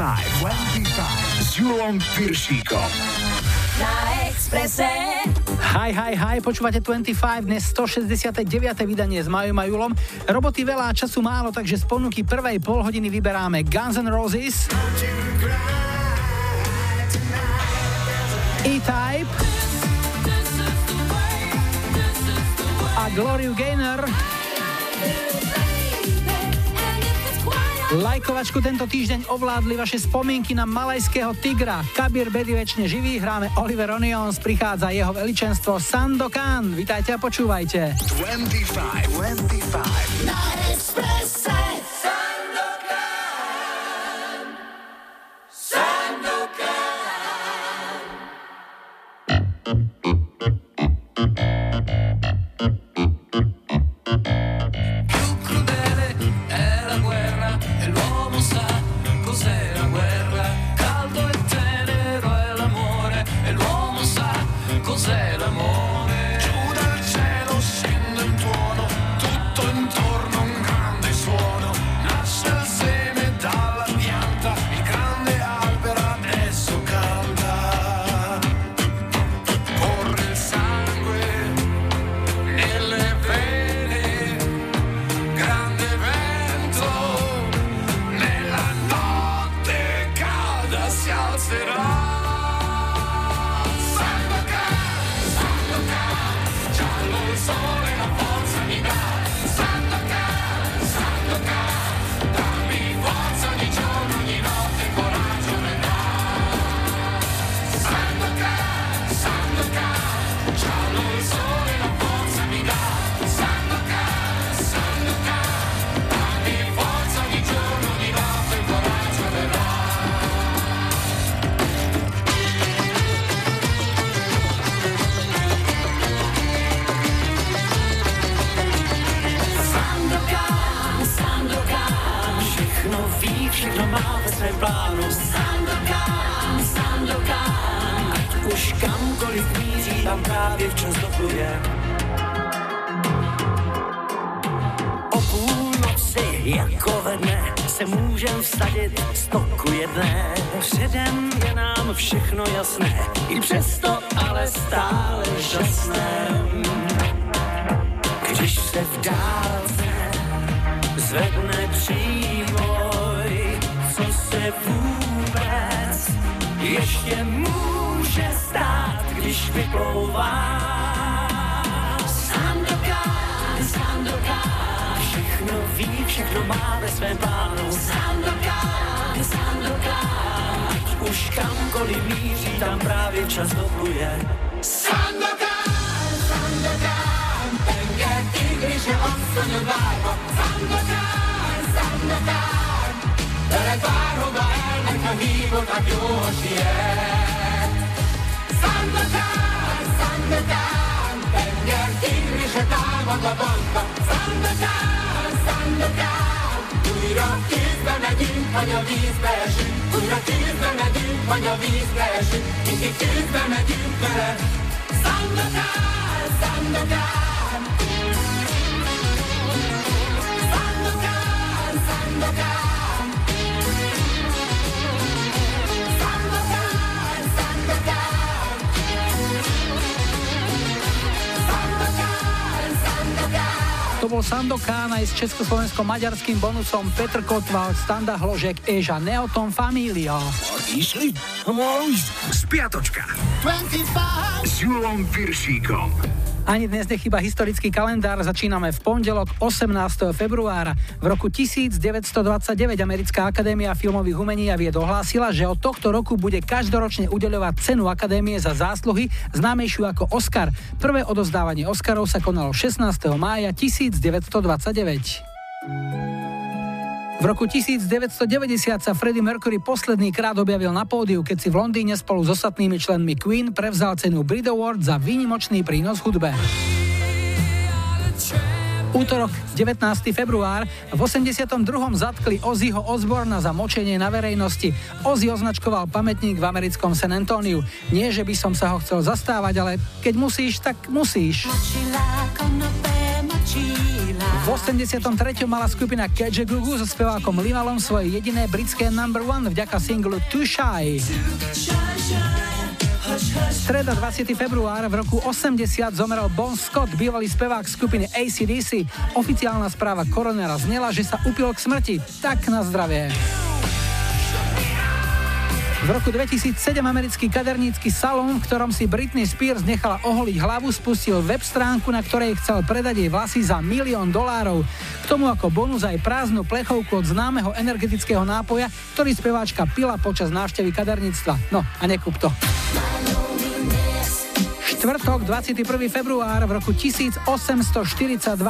25 s Julom Piršíkom. Na Exprese. Hi, hi, hi, počúvate 25, dnes 169. vydanie s Majom a Julom. Roboty veľa, času málo, takže z ponuky prvej polhodiny vyberáme Guns N' Roses, E-Type a Gloria Gaynor. Lajkovačku tento týždeň ovládli vaše spomienky na malajského tigra. Kabir Bedy väčšine živý, hráme Oliver Onions, prichádza jeho veličenstvo Sandokan. Vítajte a počúvajte. 25, 25. elmegy, ha hívod, a gyors siet. Sandokan, Sandokan. Tenger tigris se támad a banda. Sandokan, Sandokan. Újra kézbe megyünk, vagy a vízbe esünk. Újra kézbe megyünk, vagy a vízbe esünk. Mindig kézbe megyünk vele. Sandokan, Sandokan. To bol Sandokán aj s československo-maďarským bonusom Petr Kotval, Standa Hložek, Eža Neoton Familia. Išli? Spiatočka 25. s Julom Piršíkom. Ani dnes nechyba historický kalendár, začíname v pondelok 18. februára. V roku 1929 Americká akadémia filmových umení a vied ohlásila, že od tohto roku bude každoročne udeľovať cenu akadémie za zásluhy, známejšiu ako Oscar. Prvé odozdávanie Oscarov sa konalo 16. mája 1929. V roku 1990 sa Freddie Mercury posledný krát objavil na pódiu, keď si v Londýne spolu s ostatnými členmi Queen prevzal cenu Brit Award za výnimočný prínos hudbe. Útorok 19. február v 82. zatkli Ozzyho Osborna za močenie na verejnosti. Ozzy označkoval pamätník v americkom San Antoniu. Nie, že by som sa ho chcel zastávať, ale keď musíš, tak musíš. V 83. mala skupina Kedge Gugu so spevákom Limalom svoje jediné britské number one vďaka singlu Too Shy. Streda 20. február v roku 80 zomrel Bon Scott, bývalý spevák skupiny ACDC. Oficiálna správa koronera znela, že sa upil k smrti. Tak na zdravie. V roku 2007 americký kadernícky salón, v ktorom si Britney Spears nechala oholiť hlavu, spustil web stránku, na ktorej chcel predať jej vlasy za milión dolárov. K tomu ako bonus aj prázdnu plechovku od známeho energetického nápoja, ktorý speváčka pila počas návštevy kaderníctva. No a nekúp to štvrtok, 21. február v roku 1842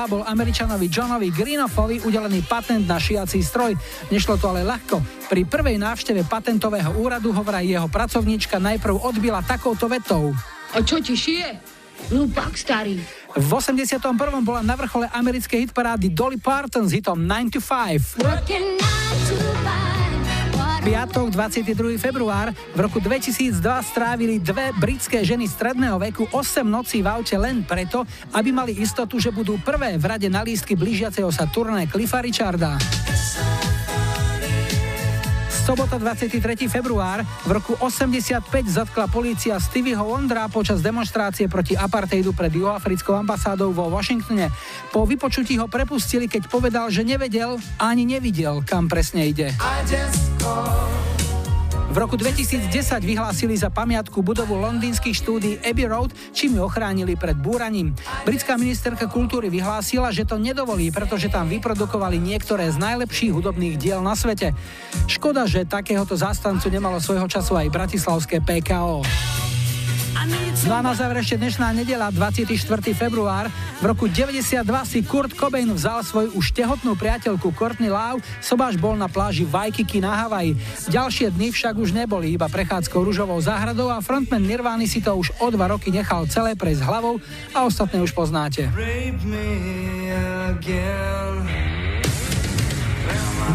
bol Američanovi Johnovi Greenoffovi udelený patent na šiací stroj. Nešlo to ale ľahko. Pri prvej návšteve patentového úradu ho vraj jeho pracovníčka najprv odbila takouto vetou. A čo ti šije? Lupak starý. V 81. bola na vrchole americkej hitparády Dolly Parton s hitom 9 to 5. Piatok 22. február v roku 2002 strávili dve britské ženy stredného veku 8 nocí v aute len preto, aby mali istotu, že budú prvé v rade na lístky blížiaceho sa turné Cliffa Richarda sobota 23. február v roku 85 zatkla polícia Stevieho Wondra počas demonstrácie proti apartheidu pred juhoafrickou ambasádou vo Washingtone. Po vypočutí ho prepustili, keď povedal, že nevedel ani nevidel, kam presne ide. V roku 2010 vyhlásili za pamiatku budovu londýnskych štúdí Abbey Road, čím ju ochránili pred búraním. Britská ministerka kultúry vyhlásila, že to nedovolí, pretože tam vyprodukovali niektoré z najlepších hudobných diel na svete. Škoda, že takéhoto zástancu nemalo svojho času aj bratislavské PKO. No a na záver ešte dnešná nedela, 24. február. V roku 92 si Kurt Cobain vzal svoju už tehotnú priateľku Courtney Love, sobáš bol na pláži Waikiki na Havaji. Ďalšie dny však už neboli iba prechádzkou ružovou záhradou a frontman Nirvány si to už o dva roky nechal celé prejsť hlavou a ostatné už poznáte.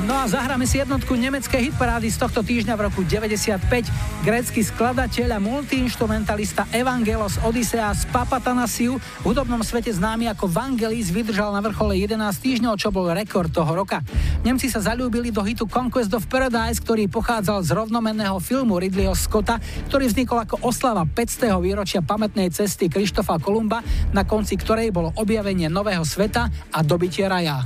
No a zahráme si jednotku nemeckej hitparády z tohto týždňa v roku 95. Grécky skladateľ a multiinstrumentalista Evangelos Odysseas Papatanasiu, v hudobnom svete známy ako Vangelis, vydržal na vrchole 11 týždňov, čo bol rekord toho roka. Nemci sa zalúbili do hitu Conquest of Paradise, ktorý pochádzal z rovnomenného filmu Ridleyho Scotta, ktorý vznikol ako oslava 500. výročia pamätnej cesty Krištofa Kolumba, na konci ktorej bolo objavenie nového sveta a dobitie raja.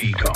Julom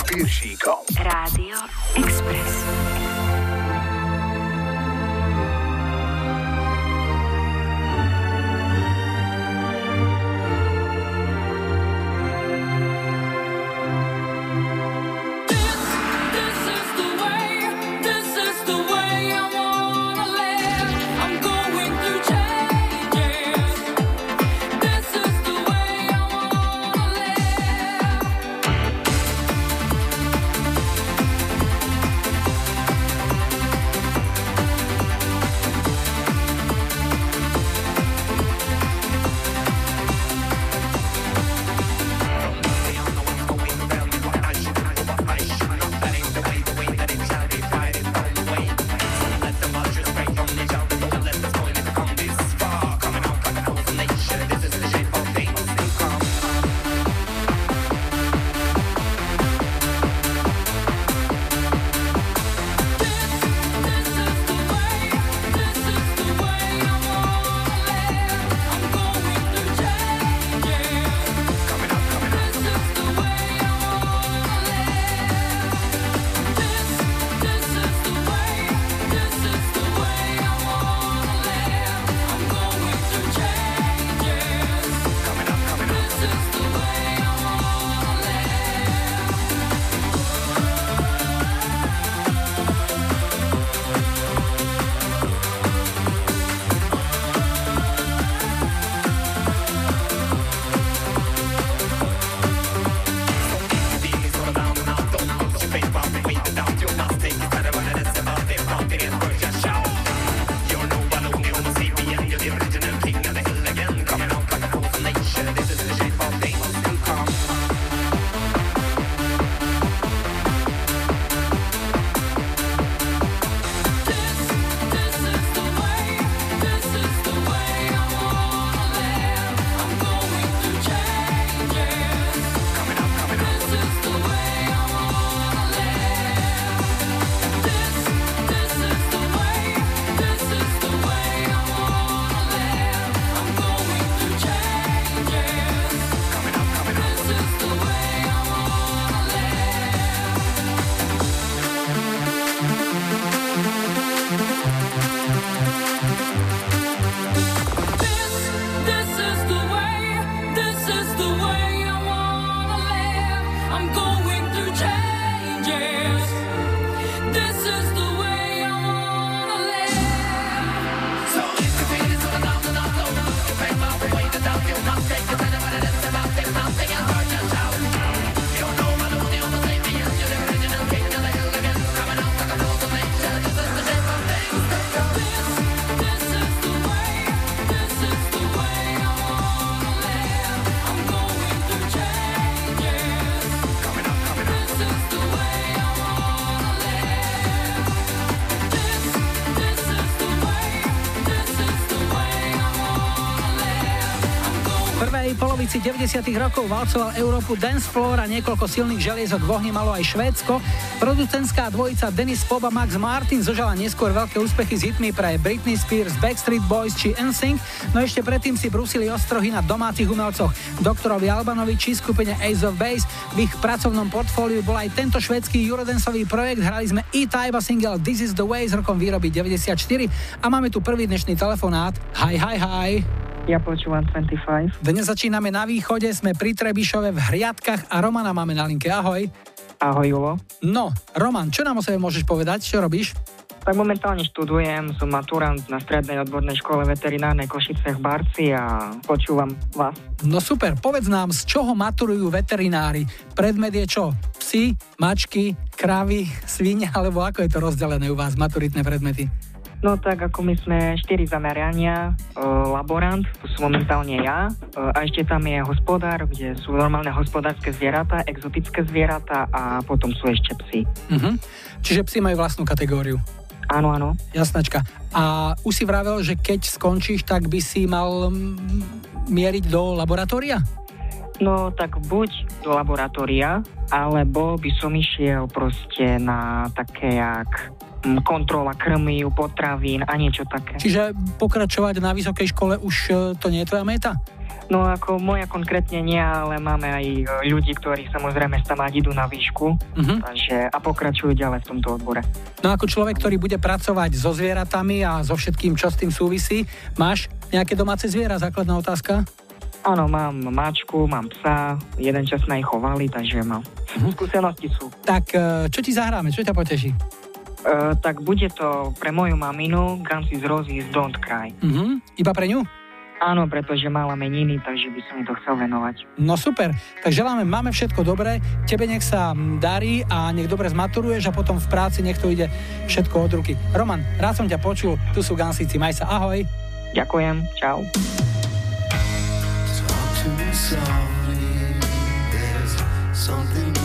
90. rokov valcoval Európu Dance Floor a niekoľko silných želiezok v ohni malo aj Švédsko. Producentská dvojica Dennis Pop a Max Martin zožala neskôr veľké úspechy s hitmi pre Britney Spears, Backstreet Boys či NSYNC, no ešte predtým si brusili ostrohy na domácich umelcoch doktorovi Albanovi či skupine Ace of Base. V ich pracovnom portfóliu bol aj tento švédsky Eurodensový projekt, hrali sme E-Type a single This is the Way s rokom výroby 94 a máme tu prvý dnešný telefonát. Hi, hi, hi. Ja počúvam 25. Dnes začíname na východe, sme pri Trebišove v Hriadkach a Romana máme na linke. Ahoj. Ahoj, Julo. No, Roman, čo nám o sebe môžeš povedať? Čo robíš? Tak momentálne študujem, som maturant na strednej odbornej škole veterinárnej Košice v Barci a počúvam vás. No super, povedz nám, z čoho maturujú veterinári? Predmet je čo? Psi, mačky, kravy, svine, alebo ako je to rozdelené u vás, maturitné predmety? No tak ako my sme štyri zamerania, e, laborant, to sú momentálne ja, e, a ešte tam je hospodár, kde sú normálne hospodárske zvieratá, exotické zvieratá a potom sú ešte psy. Uh-huh. Čiže psi majú vlastnú kategóriu. Áno, áno. Jasnačka. A už si vravel, že keď skončíš, tak by si mal mieriť do laboratória? No tak buď do laboratória, alebo by som išiel proste na také jak kontrola krmiu, potravín a niečo také. Čiže pokračovať na vysokej škole už e, to nie je tvoja meta? No ako moja konkrétne nie, ale máme aj e, ľudí, ktorí samozrejme tam idú na výšku Mhm. takže, a pokračujú ďalej v tomto odbore. No ako človek, ktorý bude pracovať so zvieratami a so všetkým, čo s tým súvisí, máš nejaké domáce zviera? Základná otázka. Áno, mám mačku, mám psa, jeden čas sme ich chovali, takže mám. Skúsenosti sú. Tak e, čo ti zahráme? Čo ťa poteší? Uh, tak bude to pre moju maminu Guns N' Roses Don't Cry. Mhm. Iba pre ňu? Áno, pretože mala meniny, takže by som jej to chcel venovať. No super, tak želáme, máme všetko dobré, tebe nech sa mm, darí a nech dobre zmaturuješ a potom v práci nech to ide všetko od ruky. Roman, rád som ťa počul, tu sú Gansíci, maj sa, ahoj. Ďakujem, čau. Talk to me softly. There's something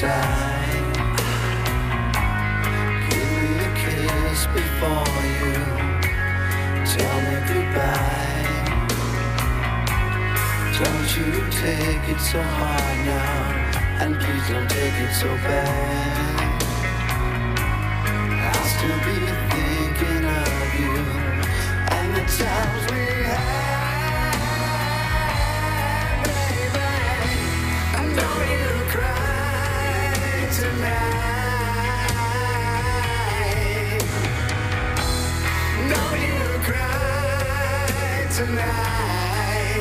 give me a. Kiss before you tell me goodbye. Don't you take it so hard now, and please don't take it so bad. I'll still be thinking of you and the times we had. You tonight.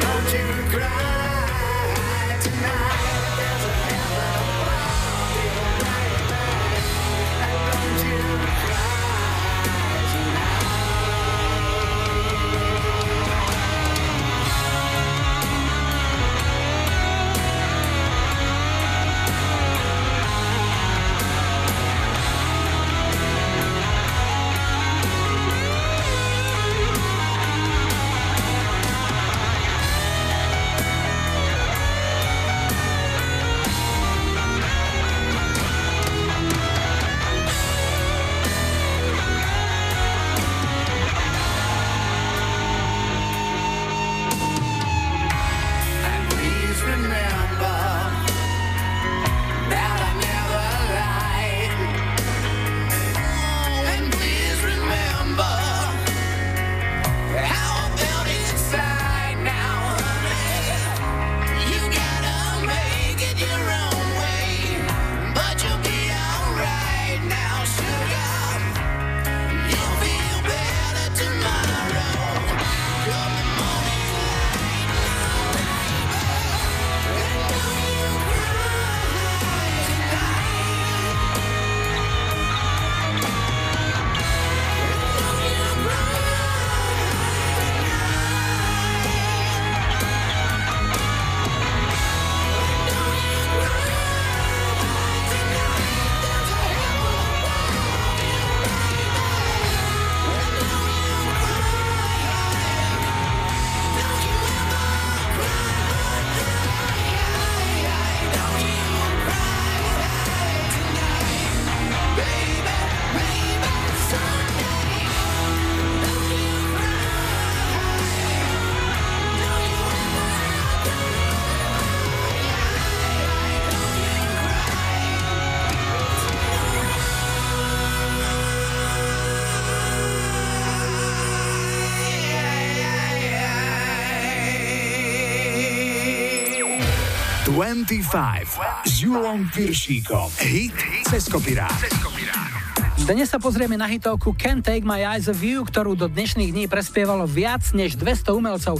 Don't you cry 25 s Julom Piršíkom. Hit cez kopirát. Dnes sa pozrieme na hitovku Can Take My Eyes of You, ktorú do dnešných dní prespievalo viac než 200 umelcov.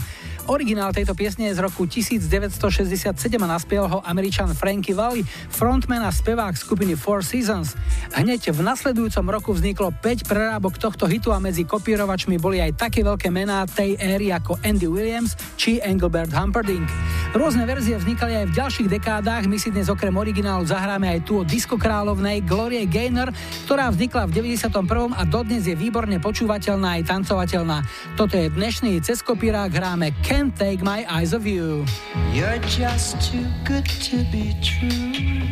Originál tejto piesne je z roku 1967 a naspieval ho američan Frankie Valli, frontman a spevák skupiny Four Seasons. Hneď v nasledujúcom roku vzniklo 5 prerábok tohto hitu a medzi kopírovačmi boli aj také veľké mená tej éry ako Andy Williams či Engelbert Humperdinck. Rôzne verzie vznikali aj v ďalších dekádach, my si dnes okrem originálu zahráme aj tú od disco kráľovnej Glorie Gaynor, ktorá vznikla v 91. a dodnes je výborne počúvateľná aj tancovateľná. Toto je dnešný cez kopírák, hráme Can't Take My Eyes Off You. You're just too good to be true.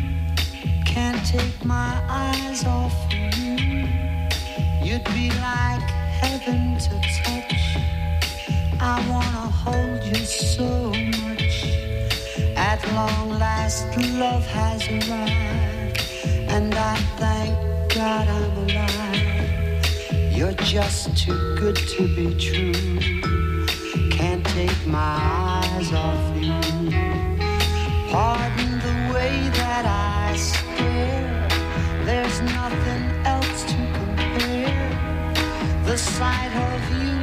Can't take my eyes off you. You'd be like heaven to touch. I wanna hold you so much. At long last, love has arrived, and I thank God I'm alive. You're just too good to be true can't take my eyes off you. Pardon the way that I stare. There's nothing else to compare. The sight of you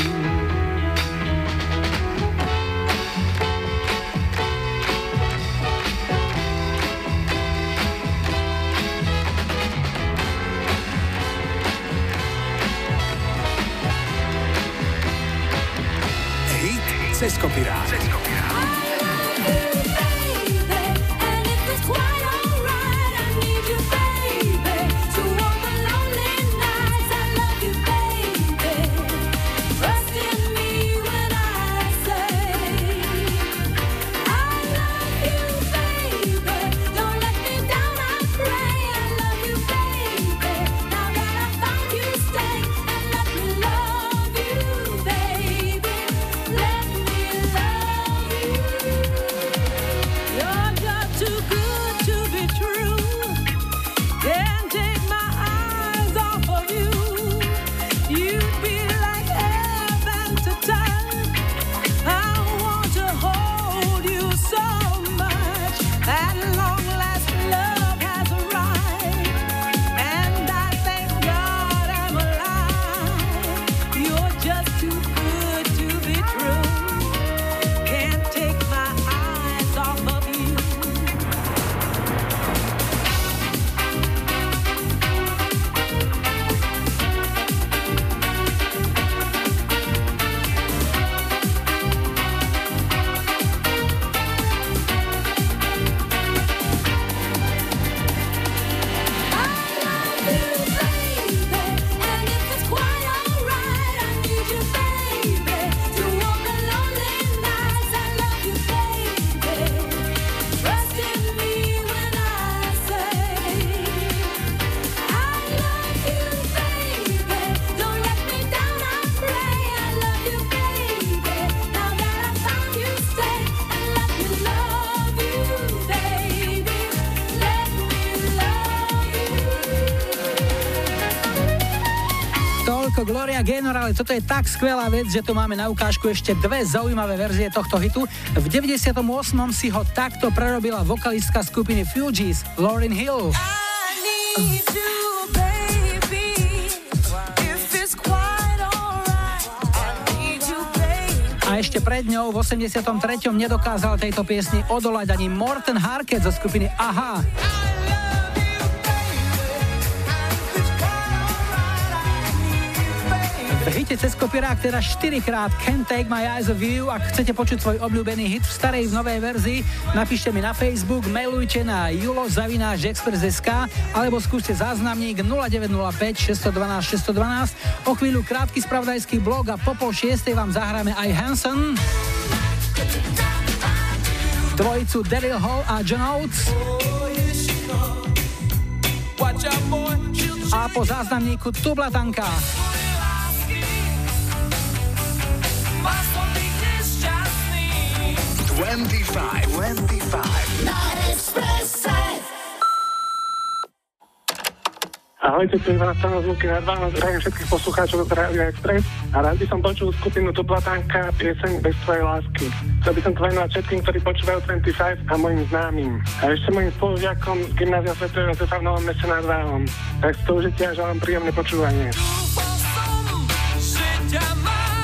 Hit cez kopirát. Cez Gaynor, ale toto je tak skvelá vec, že tu máme na ukážku ešte dve zaujímavé verzie tohto hitu. V 98. si ho takto prerobila vokalistka skupiny Fugees, Lauryn Hill. A ešte pred ňou v 83. nedokázal tejto piesni odolať ani Morten Harket zo skupiny Aha. V hite cez kopirák teda 4 krát Can't Take My Eyes of You. Ak chcete počuť svoj obľúbený hit v starej, v novej verzii, napíšte mi na Facebook, mailujte na julozavináčexpress.sk alebo skúste záznamník 0905 612 612. O chvíľu krátky spravodajský blog a po pol šiestej vám zahráme aj Hanson, dvojicu Daryl Hall a John Oates. A po záznamníku Tublatanka. Ahojte, tu je vás tam zvuky na 12, zdravím všetkých poslucháčov z Radio Express a rád by som počul skupinu Dublatanka pieseň bez tvojej lásky. Chcel by som to venovať všetkým, ktorí počúvajú 25 a mojim známym. A ešte mojim spolužiakom z gymnázia Svetového Jozefa v Novom meste nad Váhom. Tak to užite a želám príjemné počúvanie. Dúfam som, že ťa mám.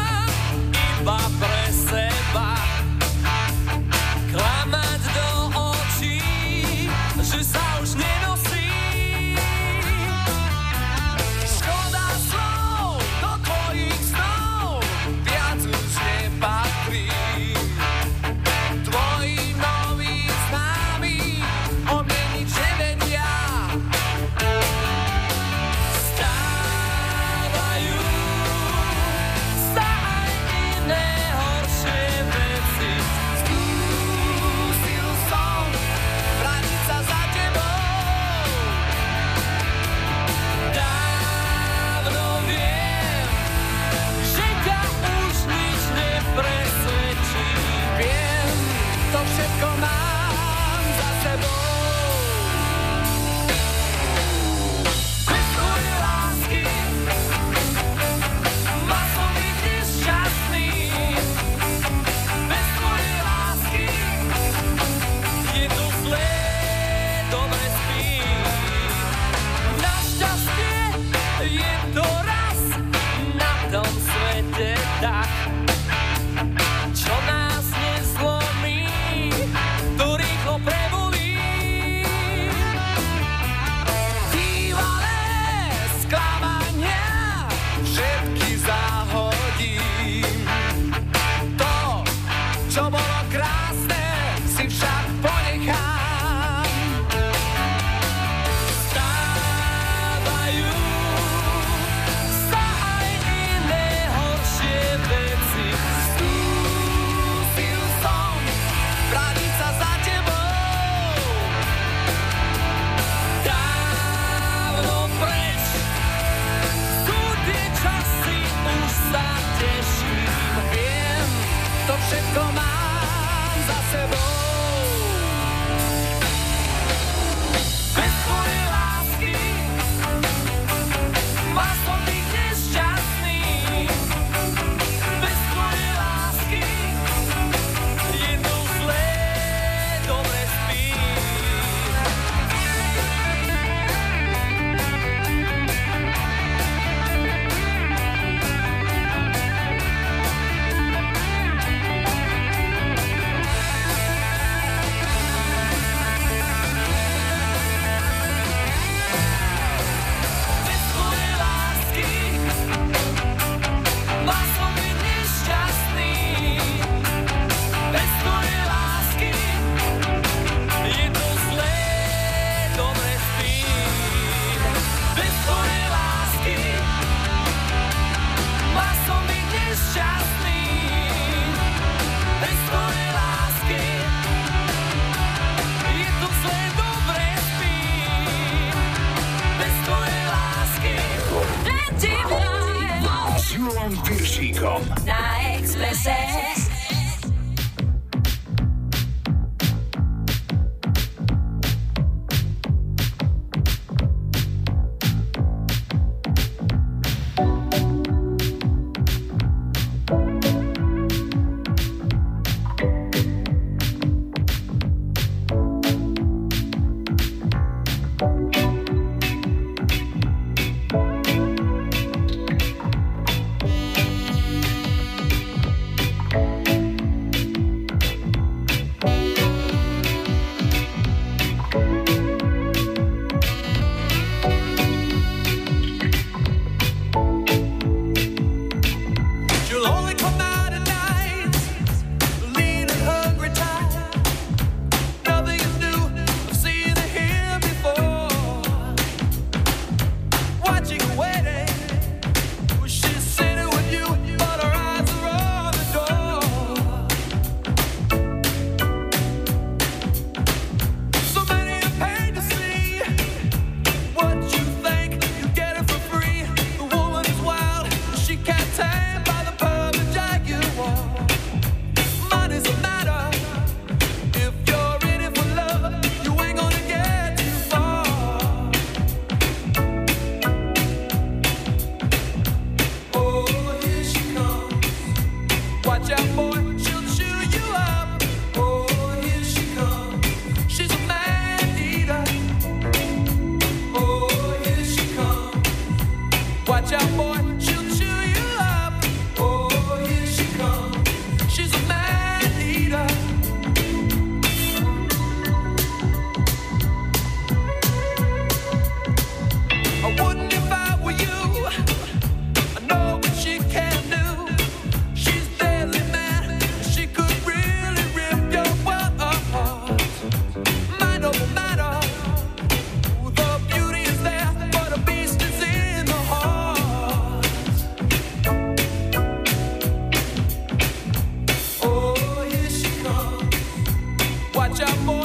mucha voz.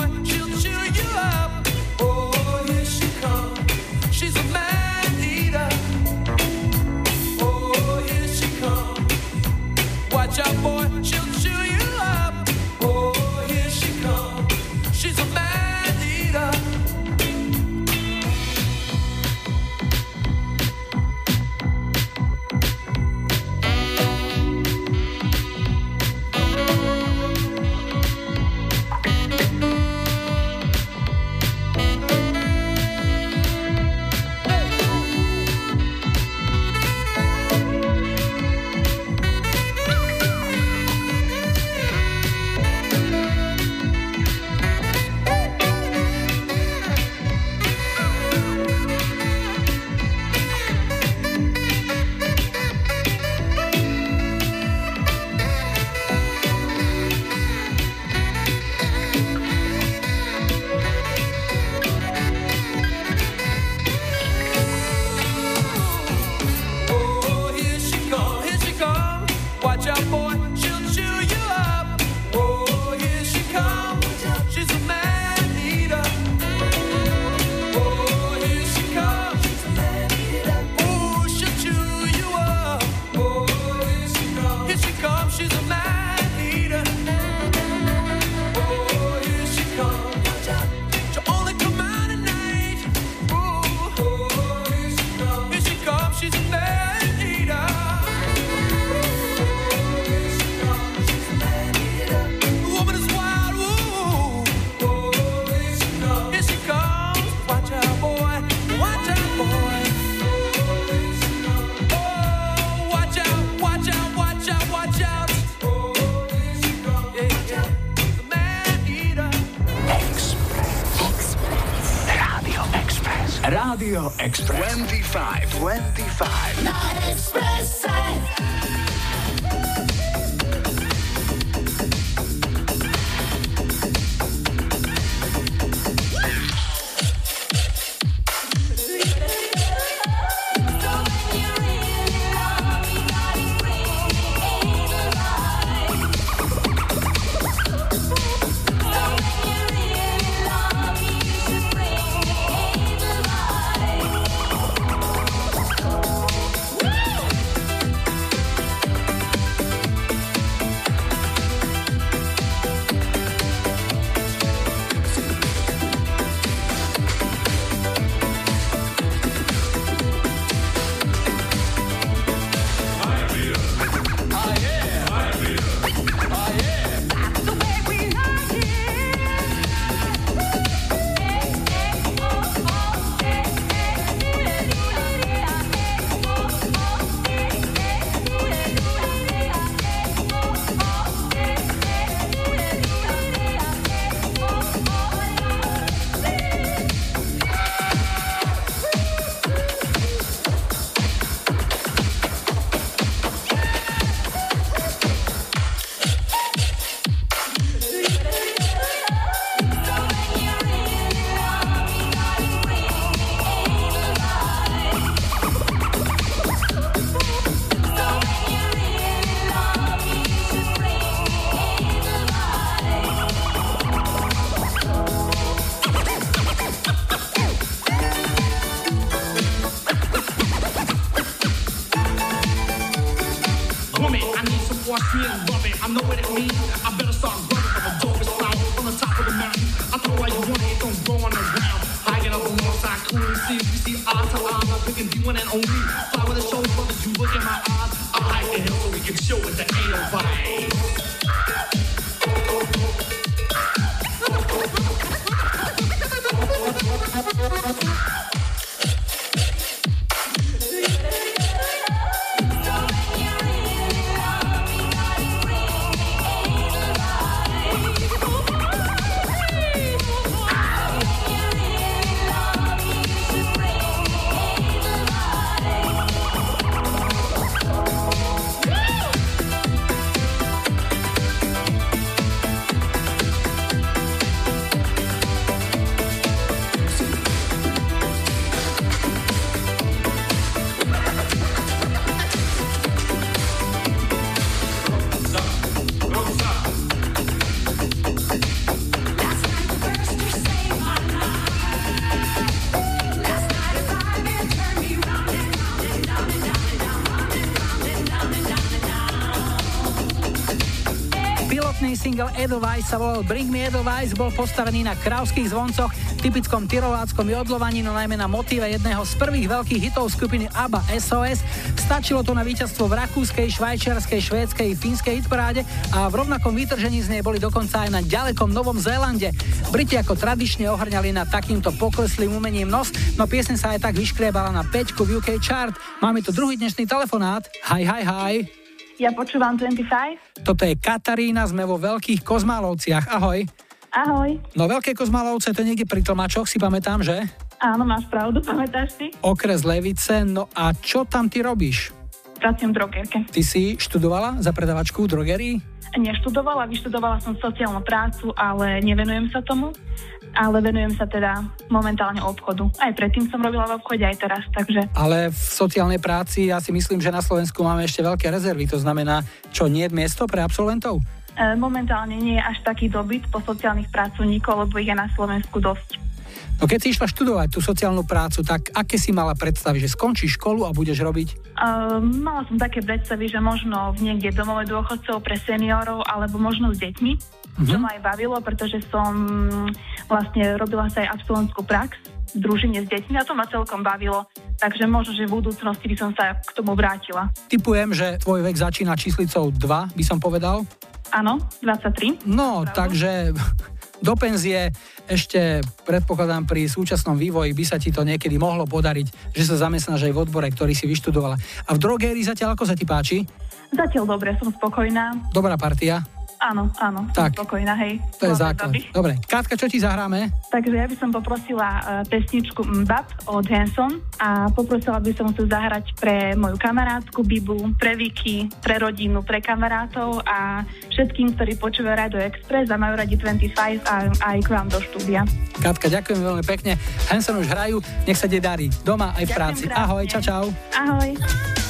Single Edelweiss sa volal Bring Me Edelweiss, bol postavený na krávských zvoncoch, typickom tyroláckom jodlovaní, no najmä na motíve jedného z prvých veľkých hitov skupiny ABBA SOS. Stačilo to na víťazstvo v rakúskej, švajčiarskej, švédskej i fínskej hitparáde a v rovnakom vytržení z nej boli dokonca aj na ďalekom Novom Zélande. Briti ako tradične ohrňali na takýmto pokleslým umením nos, no piesen sa aj tak vyškriebala na 5 v UK chart. Máme tu druhý dnešný telefonát. Hi, hi, hi. Ja počúvam 25. Toto je Katarína, sme vo Veľkých Kozmálovciach. Ahoj. Ahoj. No Veľké Kozmálovce to je niekde pri Tlmačoch, si pamätám, že? Áno, máš pravdu, pamätáš si? Okres Levice, no a čo tam ty robíš? Pracujem v drogerke. Ty si študovala za predavačku v drogerii? Neštudovala, vyštudovala som sociálnu prácu, ale nevenujem sa tomu. Ale venujem sa teda momentálne obchodu. Aj predtým som robila v obchode, aj teraz, takže... Ale v sociálnej práci ja si myslím, že na Slovensku máme ešte veľké rezervy. To znamená, čo nie je miesto pre absolventov? E, Momentálne nie je až taký dobyt po sociálnych pracovníkov, lebo ich je na Slovensku dosť. No keď si išla študovať tú sociálnu prácu, tak aké si mala predstavy, že skončíš školu a budeš robiť? Uh, mala som také predstavy, že možno v niekde domove dôchodcov pre seniorov alebo možno s deťmi, mm-hmm. čo ma aj bavilo, pretože som vlastne robila sa aj absolventskú prax v družine s deťmi a to ma celkom bavilo. Takže možno, že v budúcnosti by som sa k tomu vrátila. Typujem, že tvoj vek začína číslicou 2, by som povedal. Áno, 23. No, takže do penzie ešte predpokladám pri súčasnom vývoji by sa ti to niekedy mohlo podariť, že sa zamestnáš aj v odbore, ktorý si vyštudovala. A v drogérii zatiaľ ako sa ti páči? Zatiaľ dobre, som spokojná. Dobrá partia? Áno, áno, Tak. spokojná, hej. To je Mladé základ. baby. Dobre, Katka, čo ti zahráme? Takže ja by som poprosila uh, pesničku Mbap od Hanson a poprosila by som tu zahrať pre moju kamarátku Bibu, pre Vicky, pre rodinu, pre kamarátov a všetkým, ktorí počúvajú Radio Express a majú radi 25 a aj k vám do štúdia. Katka, ďakujem veľmi pekne. Hanson už hrajú, nech sa ti darí. Doma aj v Ďakujem práci. krásne. Ahoj, čau, čau. Ahoj.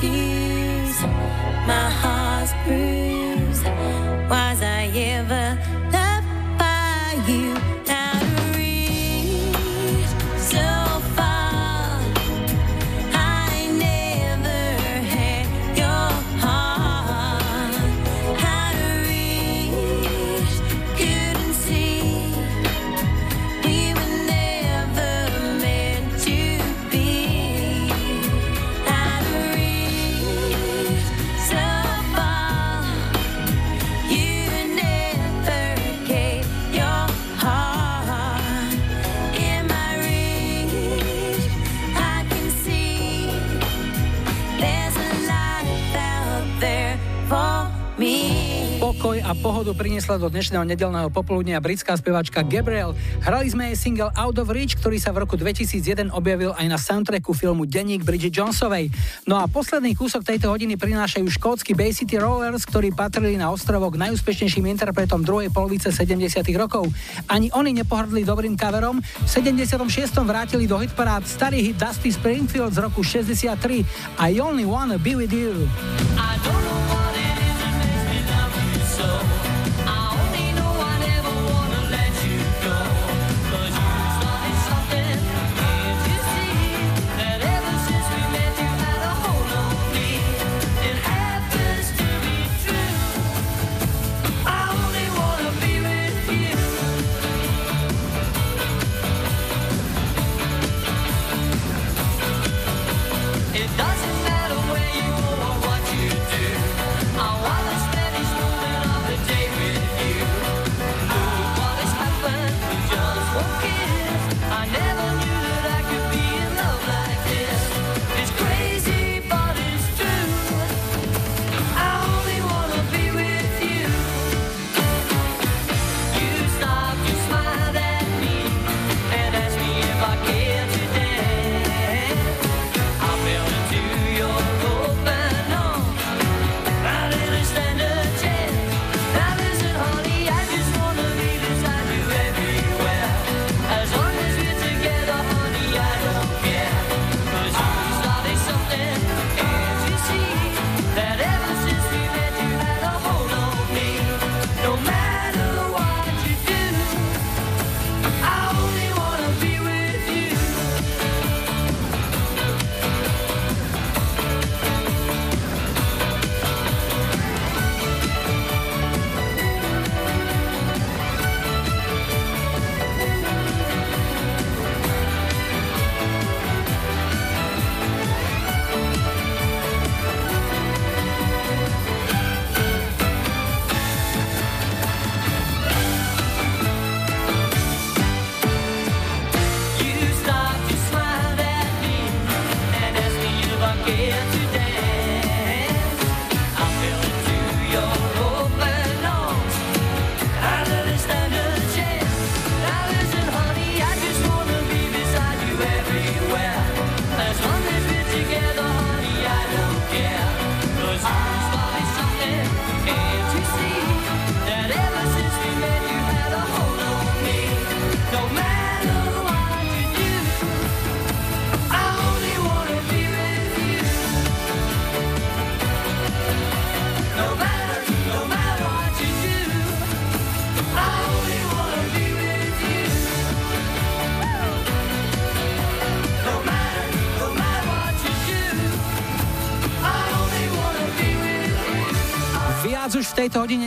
confused. My heart's bruised. Was I ever? A pohodu priniesla do dnešného nedelného popoludnia britská speváčka Gabriel. Hrali sme jej single Out of Reach, ktorý sa v roku 2001 objavil aj na soundtracku filmu Denník Bridget Jonesovej. No a posledný kúsok tejto hodiny prinášajú škótsky Bay City Rollers, ktorí patrili na ostrovok najúspešnejším interpretom druhej polovice 70. rokov. Ani oni nepohrdli dobrým coverom. V 76. vrátili do hitparád starý hit Dusty Springfield z roku 63 I Only Wanna Be With You. I don't know tejto hodine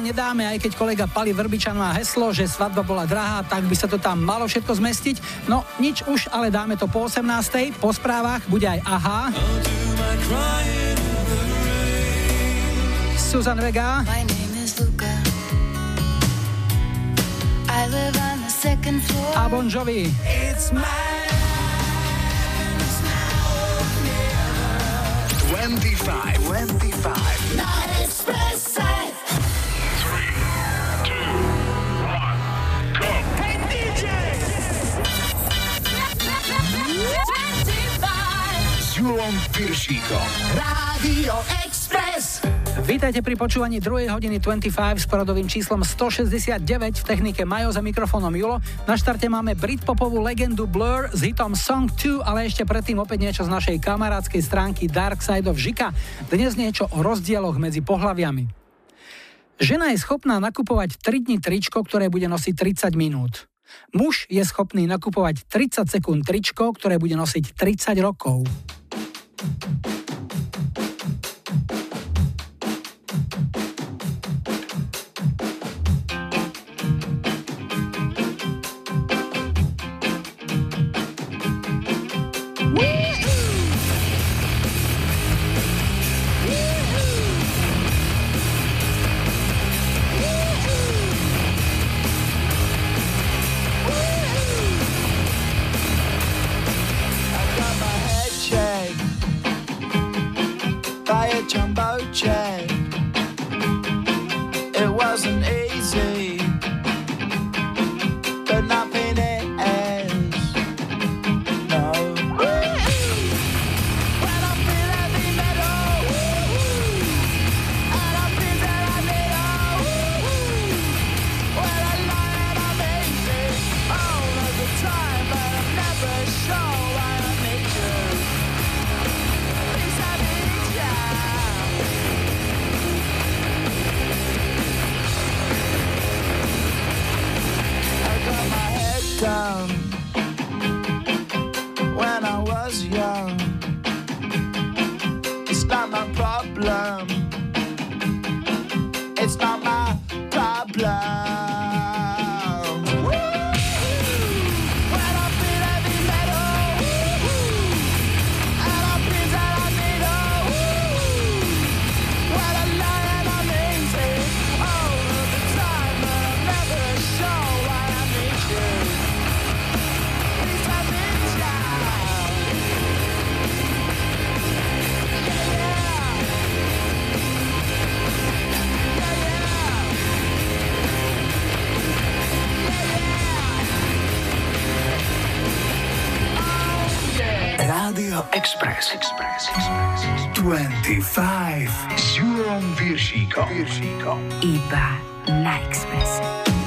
nedáme, aj keď kolega Pali Vrbičan má heslo, že svadba bola drahá, tak by sa to tam malo všetko zmestiť. No nič už, ale dáme to po 18. Po správach bude aj AHA. Susan Vega. A Bon Jovi. It's 25, 25. Piršíkom. Rádio Express. Vítajte pri počúvaní 2. hodiny 25 s poradovým číslom 169 v technike Majo za mikrofónom Julo. Na štarte máme Britpopovú legendu Blur s hitom Song 2, ale ešte predtým opäť niečo z našej kamarádskej stránky Dark Side of Žika. Dnes niečo o rozdieloch medzi pohľaviami. Žena je schopná nakupovať 3 dní tričko, ktoré bude nosiť 30 minút. Muž je schopný nakupovať 30 sekúnd tričko, ktoré bude nosiť 30 rokov. thank you Radio Express. Express. Express. 25. Z Jurą Wiersziką. Iba na Ekspresie.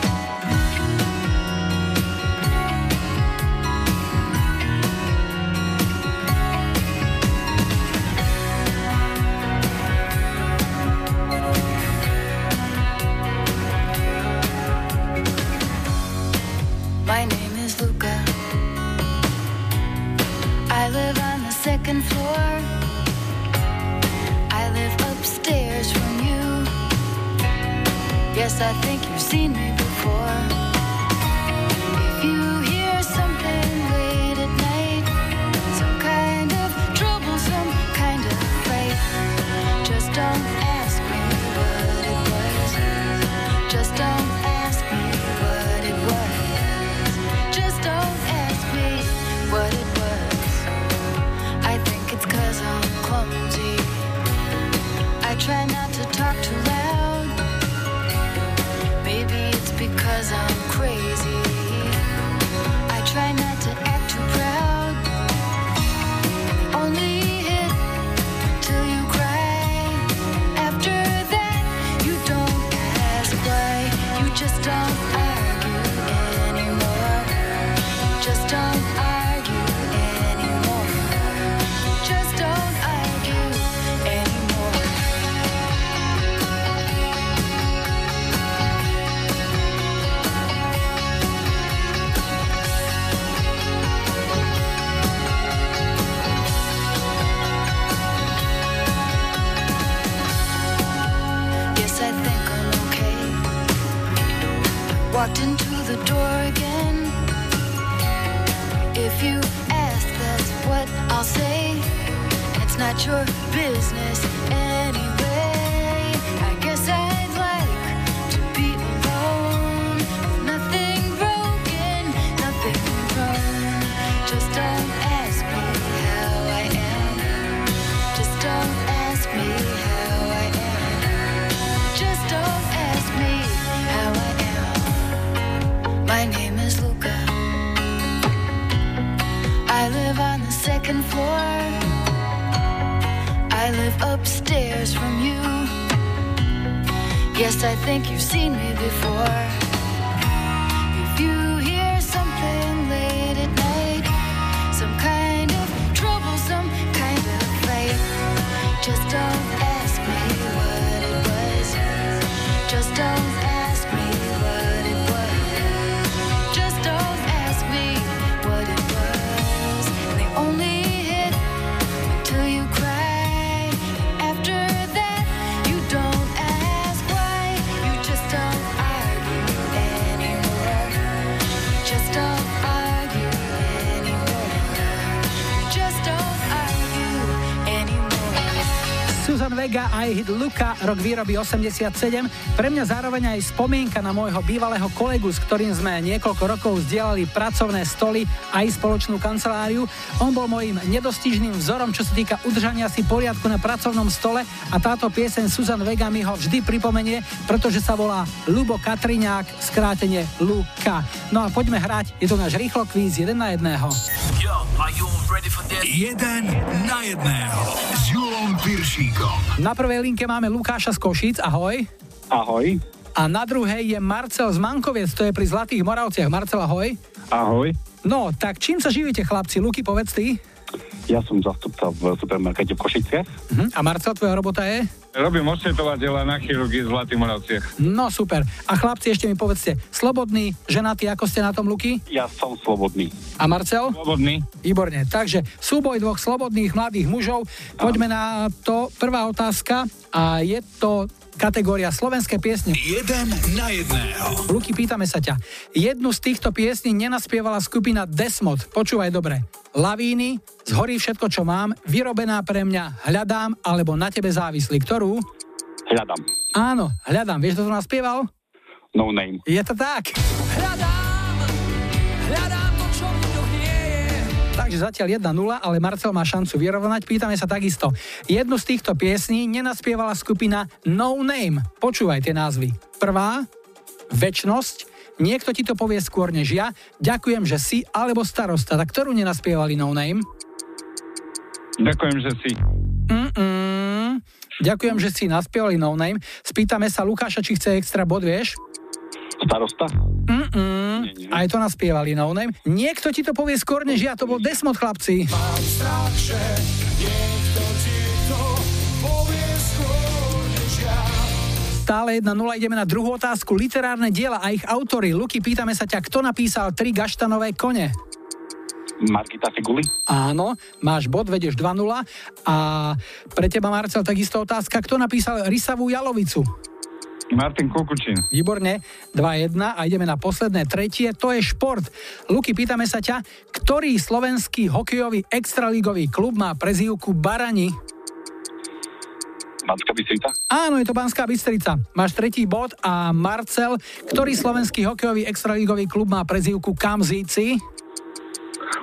Luka, rok výroby 87. Pre mňa zároveň aj spomienka na môjho bývalého kolegu, s ktorým sme niekoľko rokov zdieľali pracovné stoly aj spoločnú kanceláriu. On bol môjim nedostižným vzorom, čo sa týka udržania si poriadku na pracovnom stole a táto pieseň Susan Vega mi ho vždy pripomenie, pretože sa volá Lubo Katriňák, skrátenie Luka. No a poďme hrať, je to náš rýchlo kvíz 1 na 1. Yo, Jeden na jedného s Julom Piršíkom. Na prvej linke máme Lukáša z Košic, ahoj. Ahoj. A na druhej je Marcel z Mankoviec, to je pri Zlatých Moravciach. Marcel, ahoj. Ahoj. No, tak čím sa živíte, chlapci? Luky, povedz ty. Ja som zastupca v supermarkete v Košiciach. Uh-huh. A Marcel, tvoja robota je? Robím ošetrovateľa na chirurgii v Zlatých Moravciach. No, super. A chlapci, ešte mi povedzte, slobodný, ženatý, ako ste na tom, Luky? Ja som slobodný. A Marcel? Slobodný. Výborne. Takže súboj dvoch slobodných mladých mužov. Poďme na to. Prvá otázka a je to kategória slovenské piesne. Jeden na jedného. Luky, pýtame sa ťa. Jednu z týchto piesní nenaspievala skupina Desmod. Počúvaj dobre. Lavíny, zhorí všetko, čo mám, vyrobená pre mňa, hľadám, alebo na tebe závislí. Ktorú? Hľadám. Áno, hľadám. Vieš, kto to naspieval? No name. Je to tak. Takže zatiaľ 1-0, ale Marcel má šancu vyrovnať. Pýtame sa takisto. Jednu z týchto piesní nenaspievala skupina No Name. Počúvaj tie názvy. Prvá, Večnosť, niekto ti to povie skôr než ja, ďakujem, že si, alebo starosta. Tak ktorú nenaspievali No Name? Ďakujem, že si. Mm-mm. Ďakujem, že si naspievali No Name. Spýtame sa Lukáša, či chce extra bod, vieš? Starosta? Mm-mm. Aj to naspievali No Name. Niekto ti to povie skôr než ja, to bol Desmod, chlapci. Mám strach, že niekto ti to povie skôr než ja. Stále 1-0, ideme na druhú otázku. Literárne diela a ich autory. Luky, pýtame sa ťa, kto napísal tri gaštanové kone? Margita Figuli? Áno, máš bod, vedieš 2-0. A pre teba, Marcel, takisto otázka, kto napísal Rysavú jalovicu? Martin Kukučín. Výborne, 2-1 a ideme na posledné tretie, to je šport. Luky, pýtame sa ťa, ktorý slovenský hokejový extralígový klub má prezývku Barani? Banská Bystrica? Áno, je to Banská Bystrica. Máš tretí bod a Marcel, ktorý slovenský hokejový extralígový klub má prezývku Kamzíci?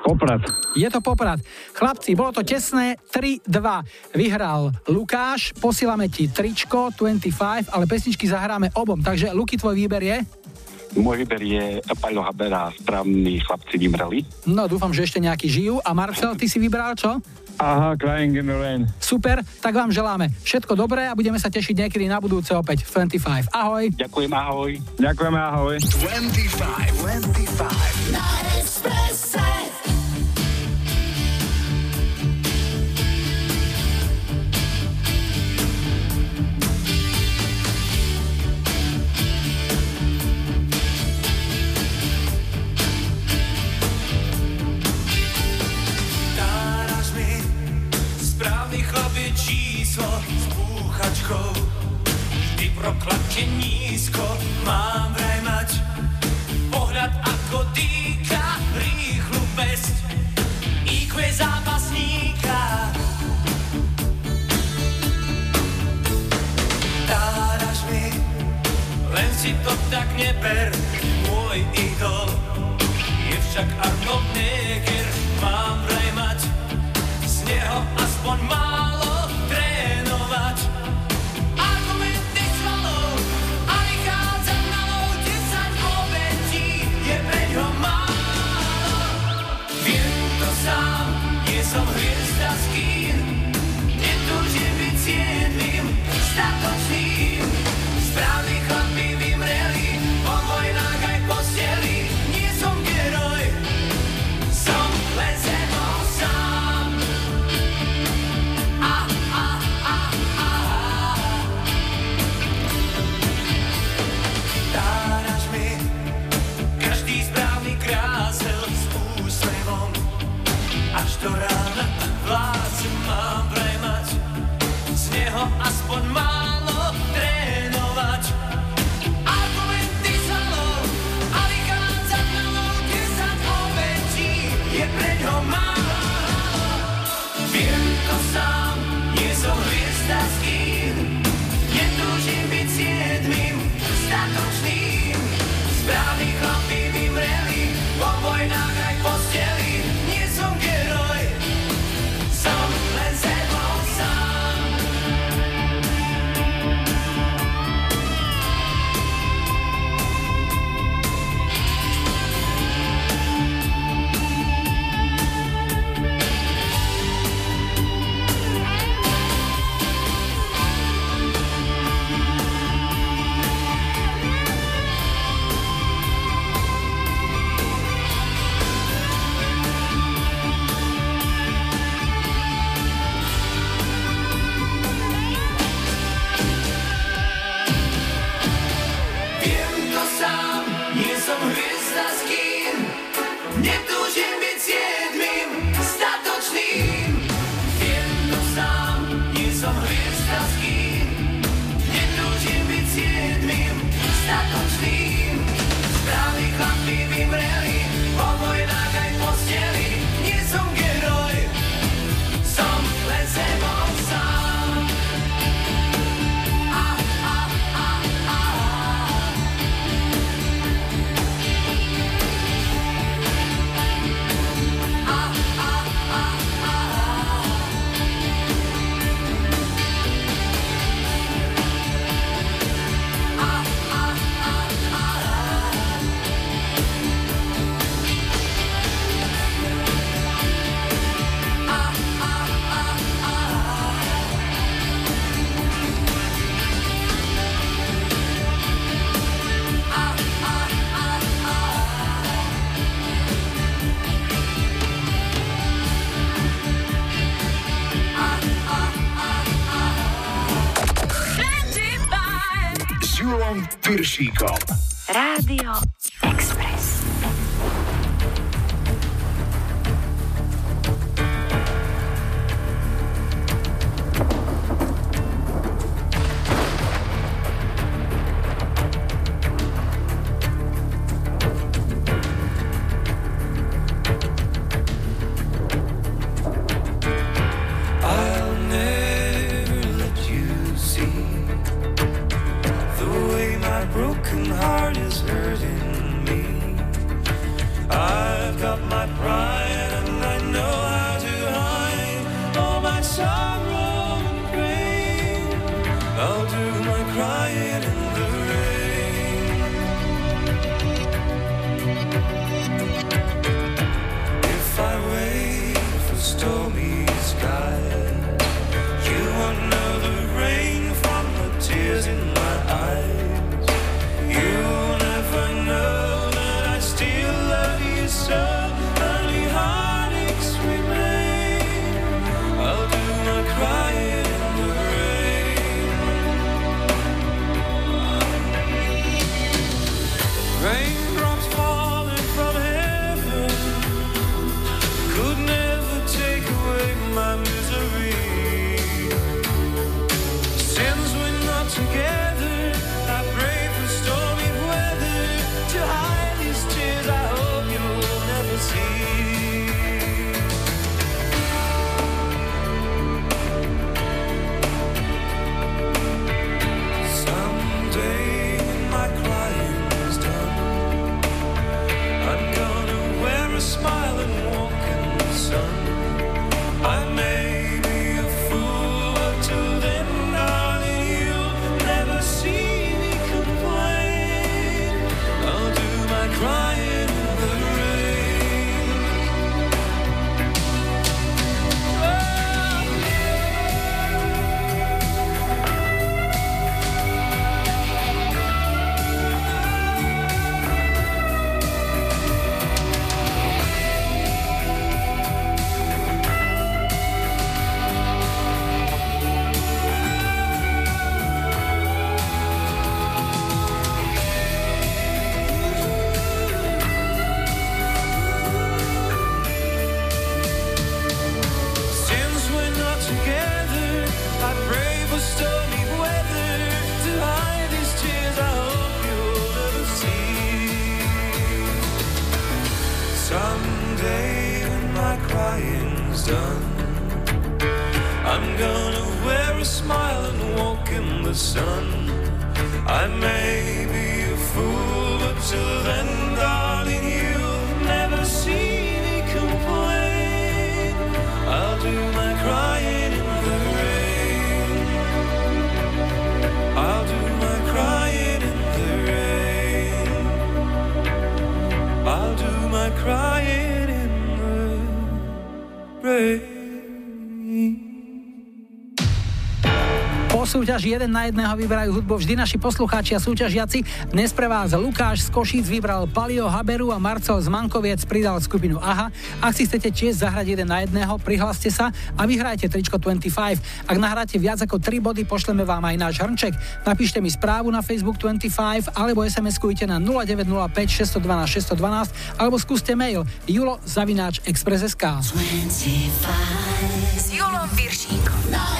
Poprad. Je to Poprad. Chlapci, bolo to tesné 3-2. Vyhral Lukáš, posílame ti tričko 25, ale pesničky zahráme obom. Takže Luky, tvoj výber je? Môj výber je Paľo Habera, správni chlapci vymreli. No, dúfam, že ešte nejaký žijú. A Marcel, ty si vybral čo? Aha, Crying in the Rain. Super, tak vám želáme všetko dobré a budeme sa tešiť niekedy na budúce opäť v 25. Ahoj. Ďakujem, ahoj. Ďakujeme, ahoj. 25, 25. Na Expresse. Číslo s búchačkou Vždy prokladne nízko mám vraj mať. Pohľad ako dýka, rýchlu pesť. IQ zápasníka. Dáraš mi, len si to tak neber Môj idol. Je však Arnold Neger Mám vraj mať. Z neho aspoň málo jeden na jedného vyberajú hudbu vždy naši poslucháči a súťažiaci. Dnes pre vás Lukáš z Košíc vybral Palio Haberu a Marcel z Mankoviec pridal skupinu Aha. Ak si chcete tiež zahrať jeden na jedného, prihláste sa a vyhrajte tričko 25. Ak nahráte viac ako 3 body, pošleme vám aj náš hrnček. Napíšte mi správu na Facebook 25 alebo SMS-kujte na 0905 612 612 alebo skúste mail julo zavináč express.sk s Julom Viršíkom. No.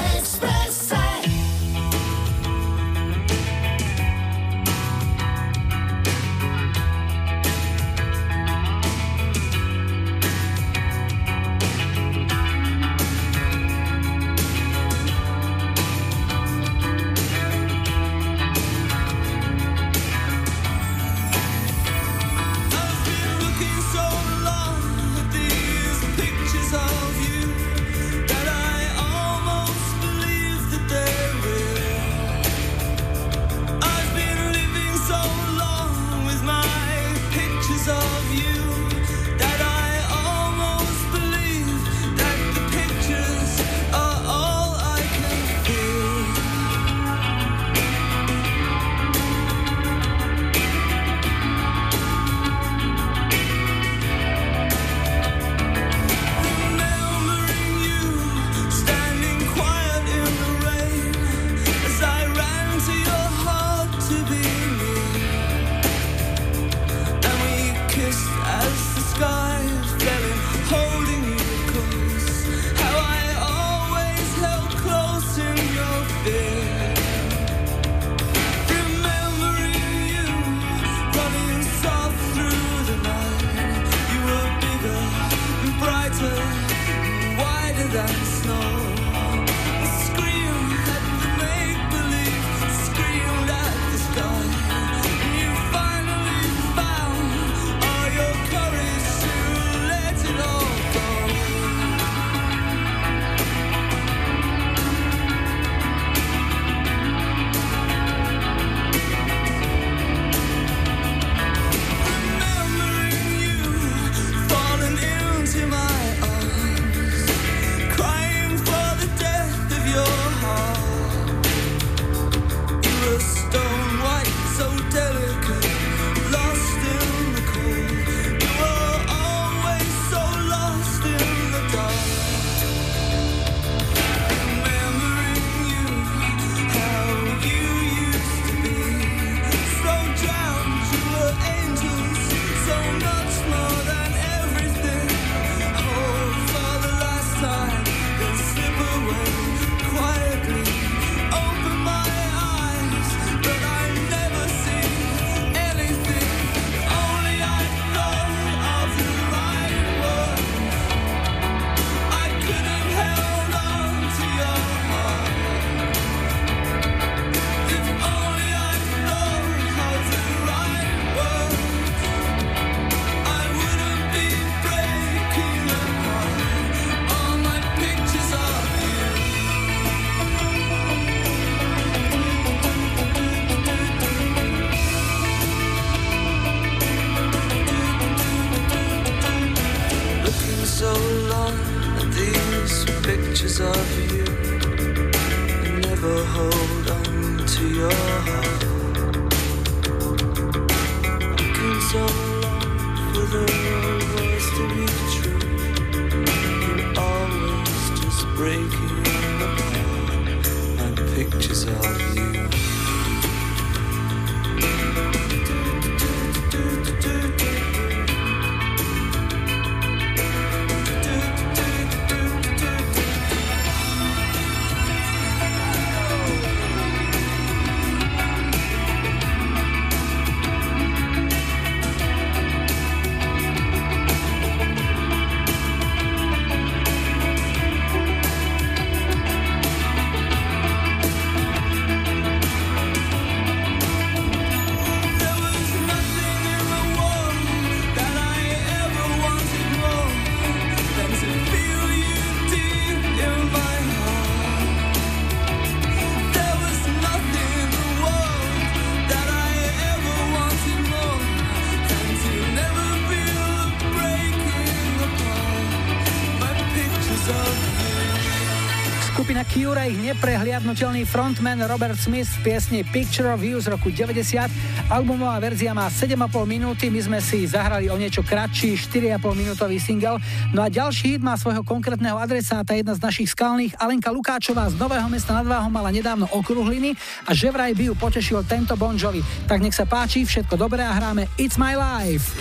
Cure ich neprehliadnutelný frontman Robert Smith v piesni Picture of You z roku 90. Albumová verzia má 7,5 minúty, my sme si zahrali o niečo kratší 4,5 minútový single. No a ďalší hit má svojho konkrétneho adresáta, jedna z našich skalných, Alenka Lukáčová z Nového mesta nad Váhom mala nedávno okruhliny a že vraj by ju potešil tento Bon Jovi. Tak nech sa páči, všetko dobré a hráme It's My Life.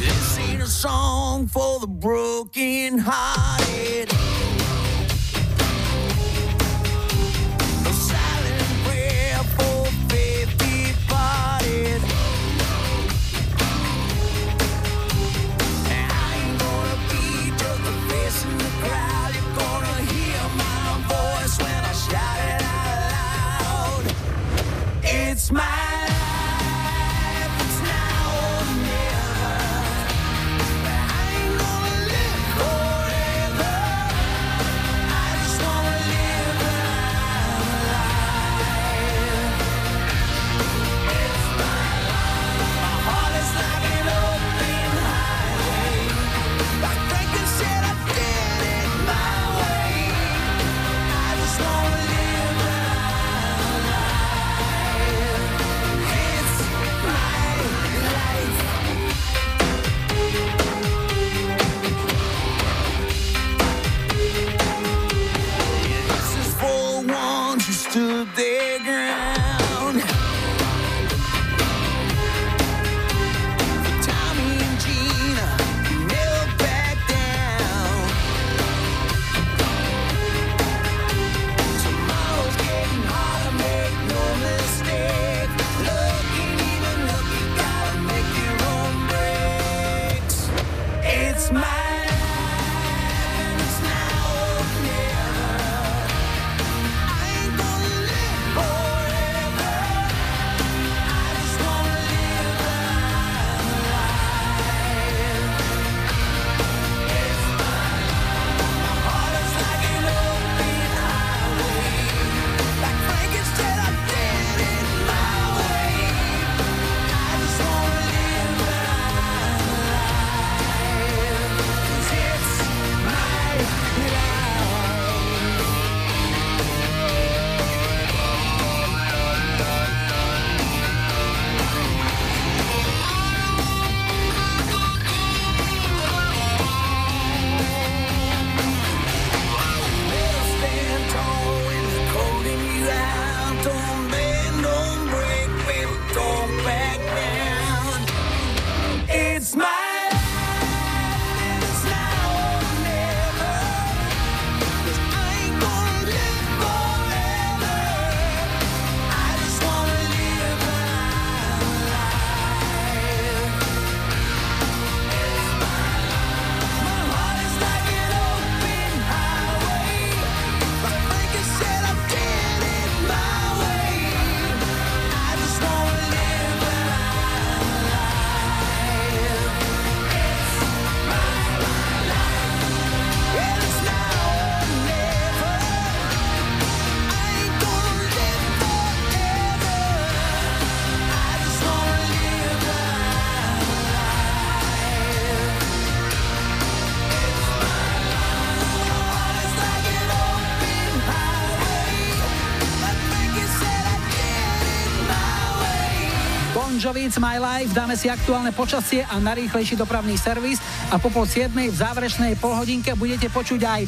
Bon Jovi It's My Life, dáme si aktuálne počasie a narýchlejší dopravný servis a po pol 7 v záverečnej polhodinke budete počuť aj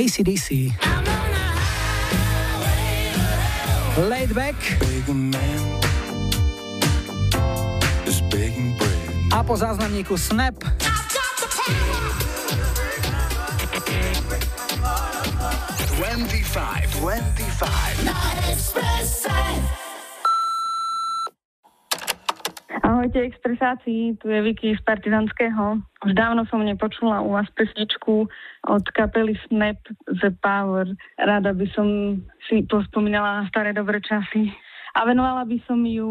ACDC. Laid back. A po záznamníku Snap 25, 25. Na Expresse. Ahojte expresáci, tu je Vicky z Partizanského. Už dávno som nepočula u vás pesničku od kapely Snap The Power. Rada by som si pospomínala na staré dobré časy. A venovala by som ju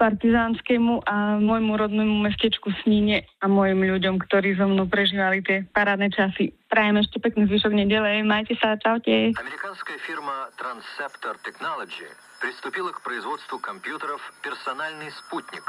partizánskému a môjmu rodnému mestečku Sníne a mojim ľuďom, ktorí so mnou prežívali tie parádne časy. Prajem ešte pekný zvyšok nedele. Majte sa, čaute. Американская фирма Transceptor Technology приступила к производству компьютеров «Персональный спутник».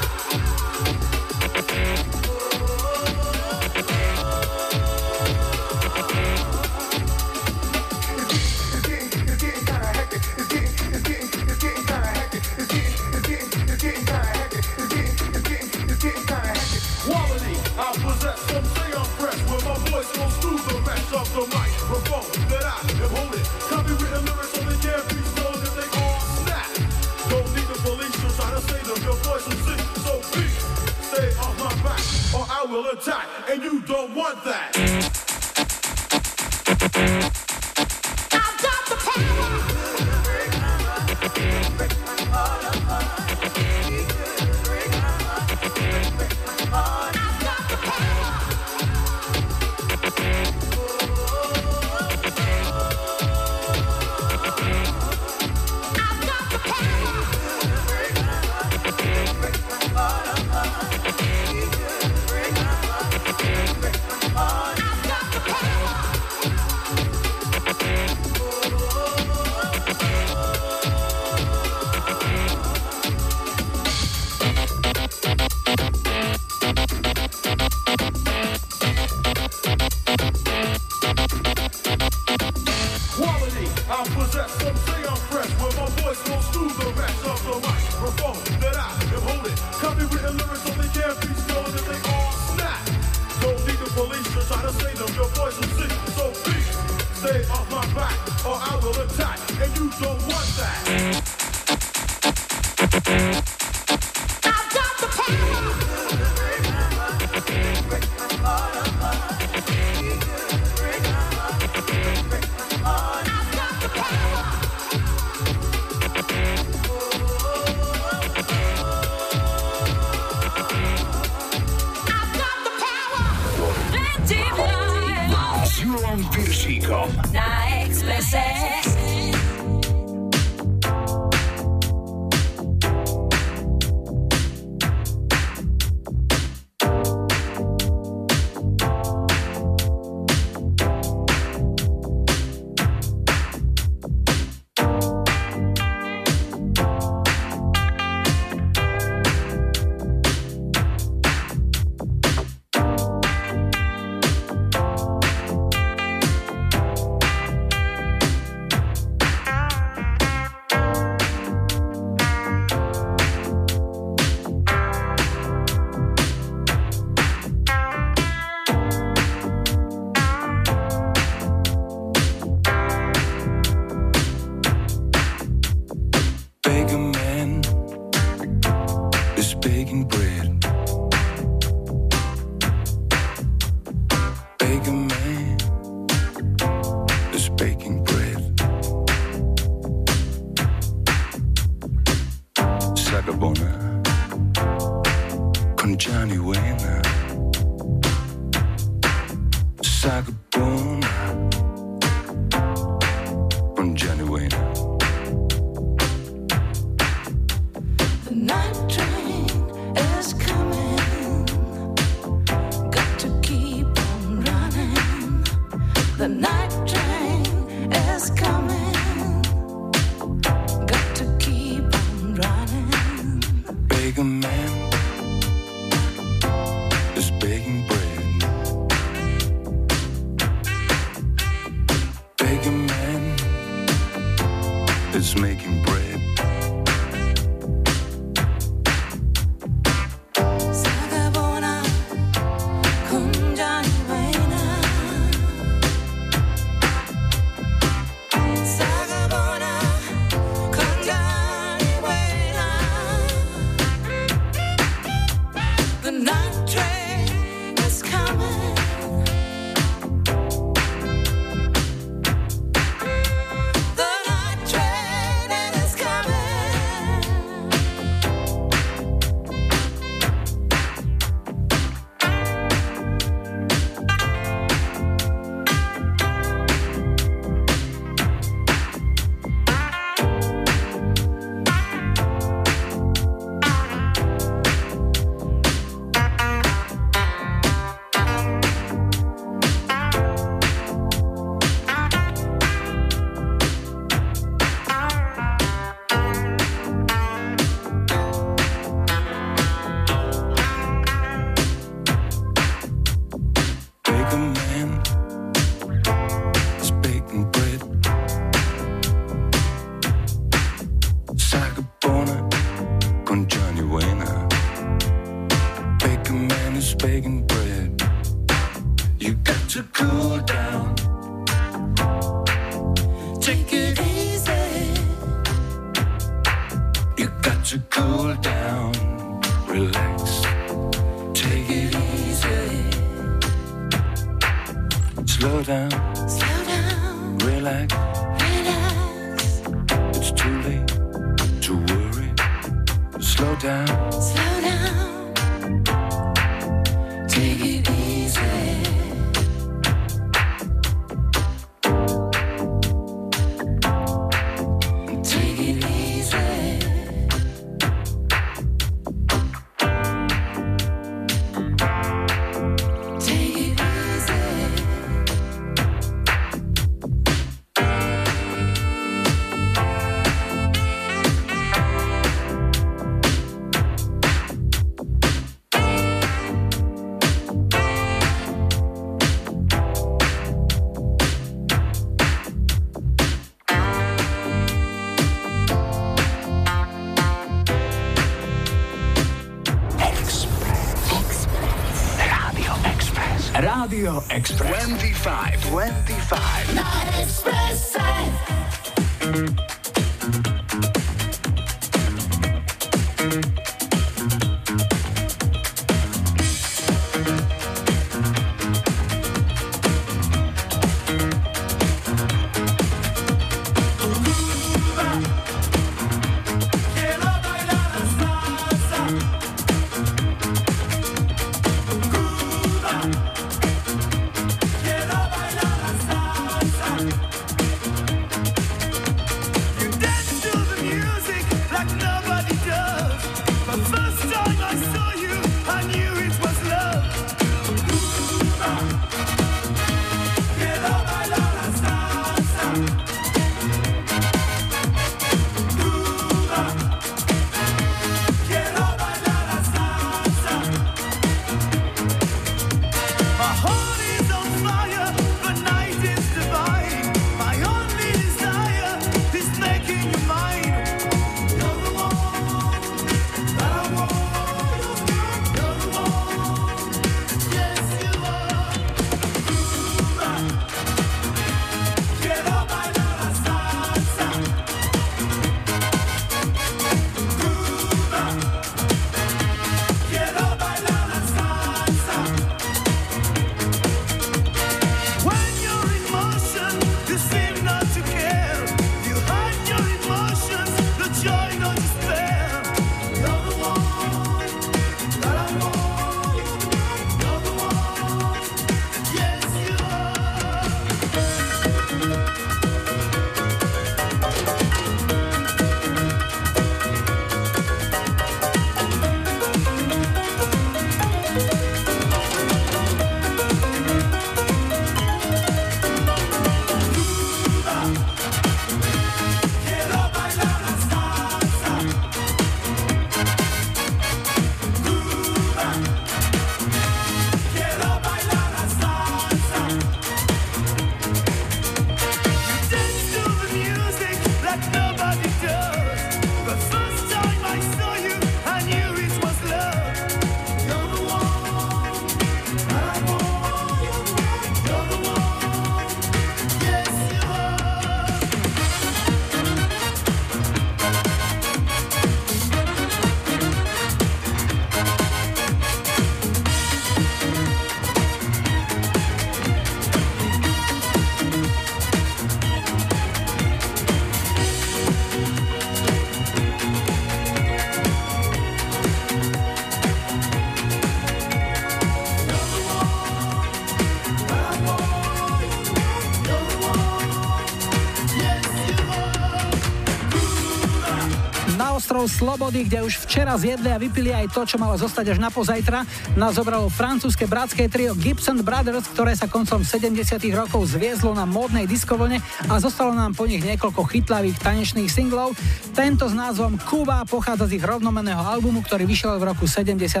Slobody, kde už včera zjedli a vypili aj to, čo malo zostať až na pozajtra, nás zobralo francúzske bratské trio Gibson Brothers, ktoré sa koncom 70 rokov zviezlo na módnej diskovlne a zostalo nám po nich niekoľko chytlavých tanečných singlov. Tento s názvom Kuba pochádza z ich rovnomenného albumu, ktorý vyšiel v roku 78.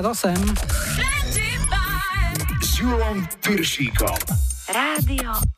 S Julom Piršíkom. Rádio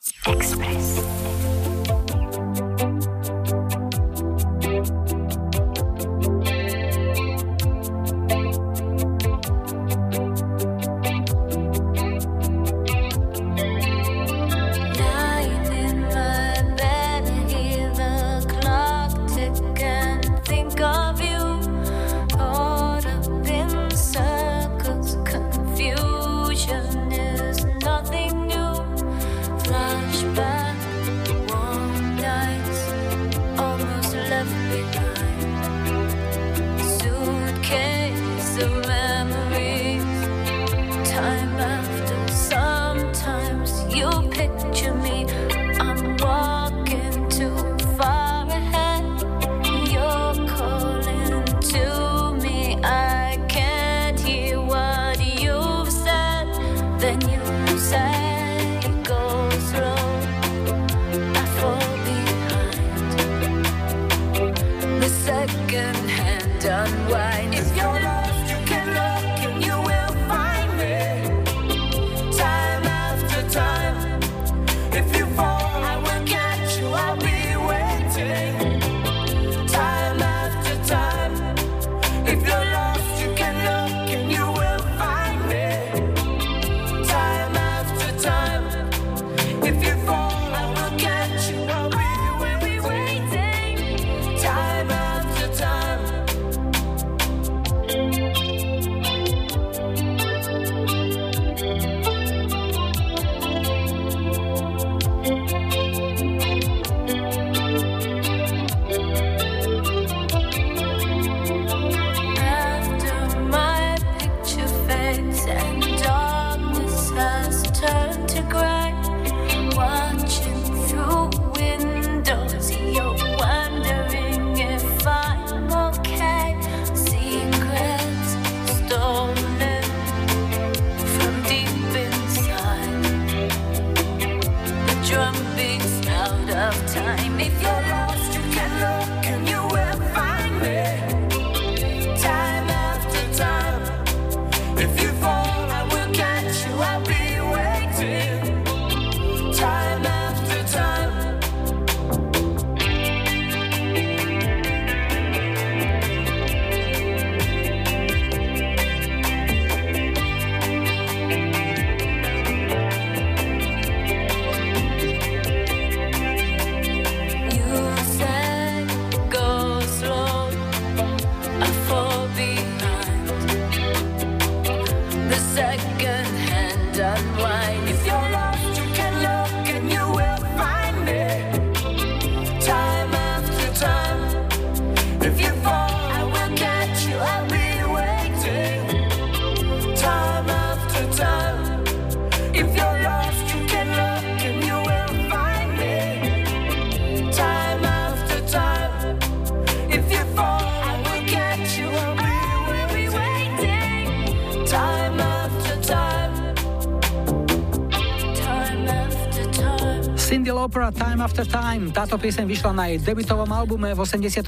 Táto pieseň vyšla na jej debutovom albume v 83.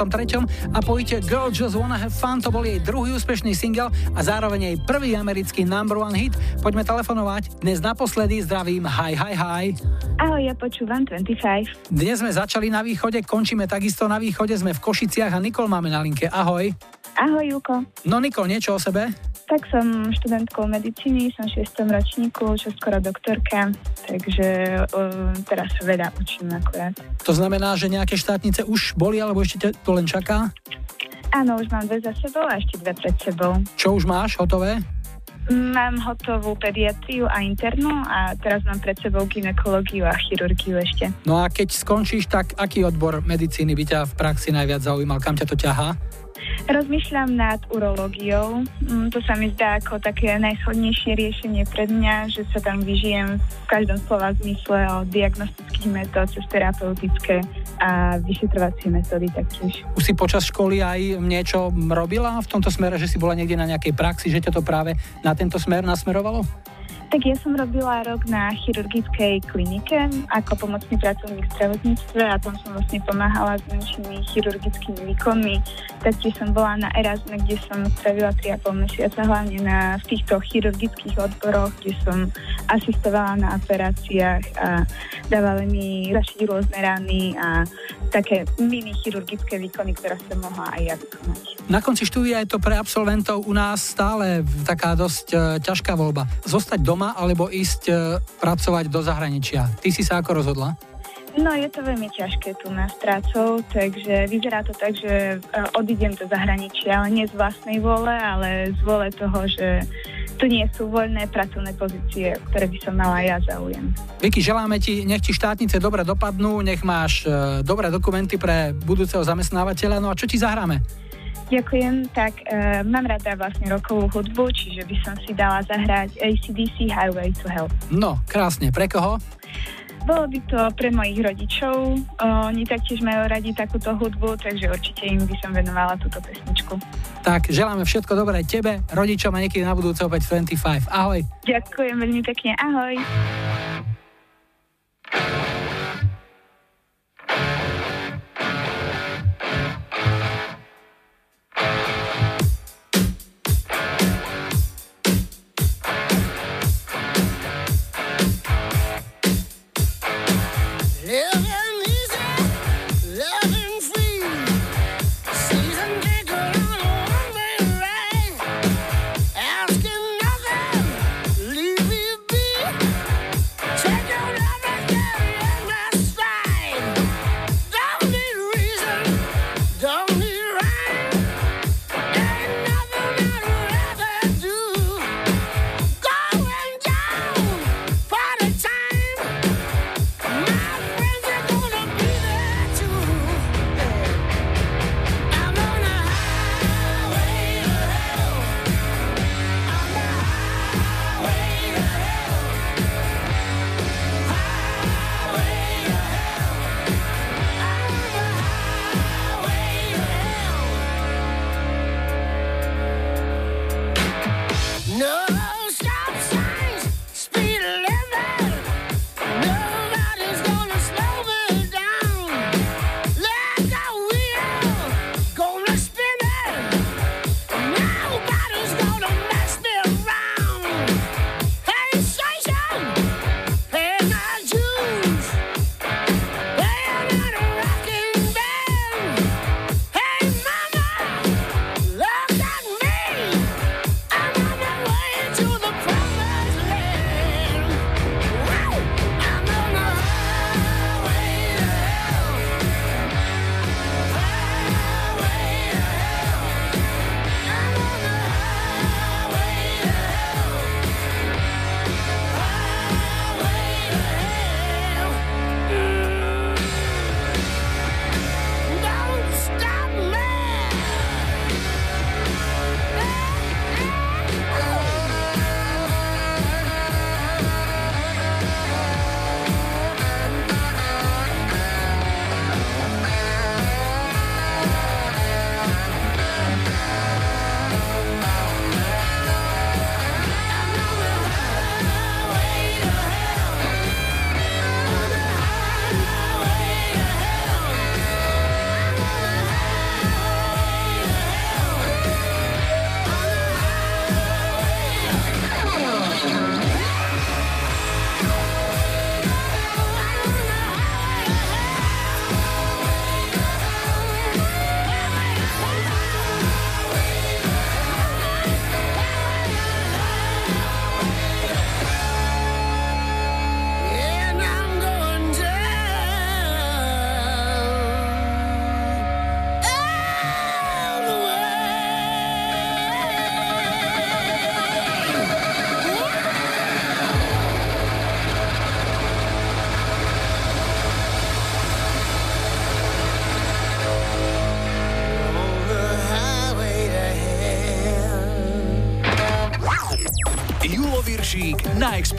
a pojite Girl Just Wanna Have Fun, to bol jej druhý úspešný single a zároveň jej prvý americký number one hit. Poďme telefonovať. Dnes naposledy zdravím Hi Hi Hi. Ahoj, ja počúvam 25. Dnes sme začali na východe, končíme takisto na východe, sme v Košiciach a Nikol máme na linke. Ahoj. Ahoj, Juko. No Nikol, niečo o sebe? Tak som študentkou medicíny, som v 6. ročníku, čo skoro doktorka, takže um, teraz veľa učím akurát. To znamená, že nejaké štátnice už boli, alebo ešte to len čaká? Áno, už mám dve za sebou a ešte dve pred sebou. Čo už máš hotové? Mám hotovú pediatriu a internú a teraz mám pred sebou ginekológiu a chirurgiu ešte. No a keď skončíš, tak aký odbor medicíny by ťa v praxi najviac zaujímal? Kam ťa to ťahá? Rozmýšľam nad urológiou. Mm, To sa mi zdá ako také najschodnejšie riešenie pre mňa, že sa tam vyžijem v každom slova zmysle od diagnostických metód cez terapeutické a vyšetrovacie metódy taktiež. Už si počas školy aj niečo robila v tomto smere, že si bola niekde na nejakej praxi, že ťa to práve na tento smer nasmerovalo? Tak ja som robila rok na chirurgickej klinike ako pomocný pracovník v zdravotníctve a tam som vlastne pomáhala s menšími chirurgickými výkonmi. Taktiež som bola na Erasme, kde som strávila 3,5 mesiaca hlavne na, v týchto chirurgických odboroch, kde som asistovala na operáciách a dávali mi zašiť rôzne rany a také mini chirurgické výkony, ktoré som mohla aj ja vykonať. Na konci štúdia je to pre absolventov u nás stále taká dosť e, ťažká voľba. Zostať doma alebo ísť e, pracovať do zahraničia. Ty si sa ako rozhodla? No je to veľmi ťažké tu na prácou, takže vyzerá to tak, že e, odídem do zahraničia, ale nie z vlastnej vôle, ale z vôle toho, že tu nie sú voľné pracovné pozície, ktoré by som mala ja záujem. Vicky, želáme ti, nech ti štátnice dobre dopadnú, nech máš e, dobré dokumenty pre budúceho zamestnávateľa. No a čo ti zahráme? Ďakujem, tak uh, mám rada vlastne rokovú hudbu, čiže by som si dala zahrať ACDC Highway to Hell. No, krásne. Pre koho? Bolo by to pre mojich rodičov, uh, oni taktiež majú radi takúto hudbu, takže určite im by som venovala túto pesničku. Tak, želáme všetko dobré tebe, rodičom a niekedy na budúce opäť 25. Ahoj. Ďakujem veľmi pekne, ahoj.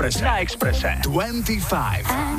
Expresse. Na Expresse. 25.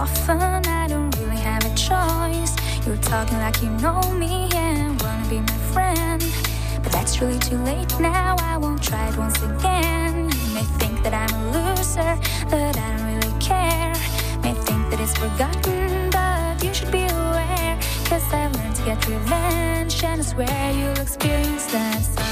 Often, I don't really have a choice. You're talking like you know me and wanna be my friend. But that's really too late now, I won't try it once again. You may think that I'm a loser, but I don't really care. May think that it's forgotten, but you should be aware. Cause I've learned to get revenge, and I swear you'll experience that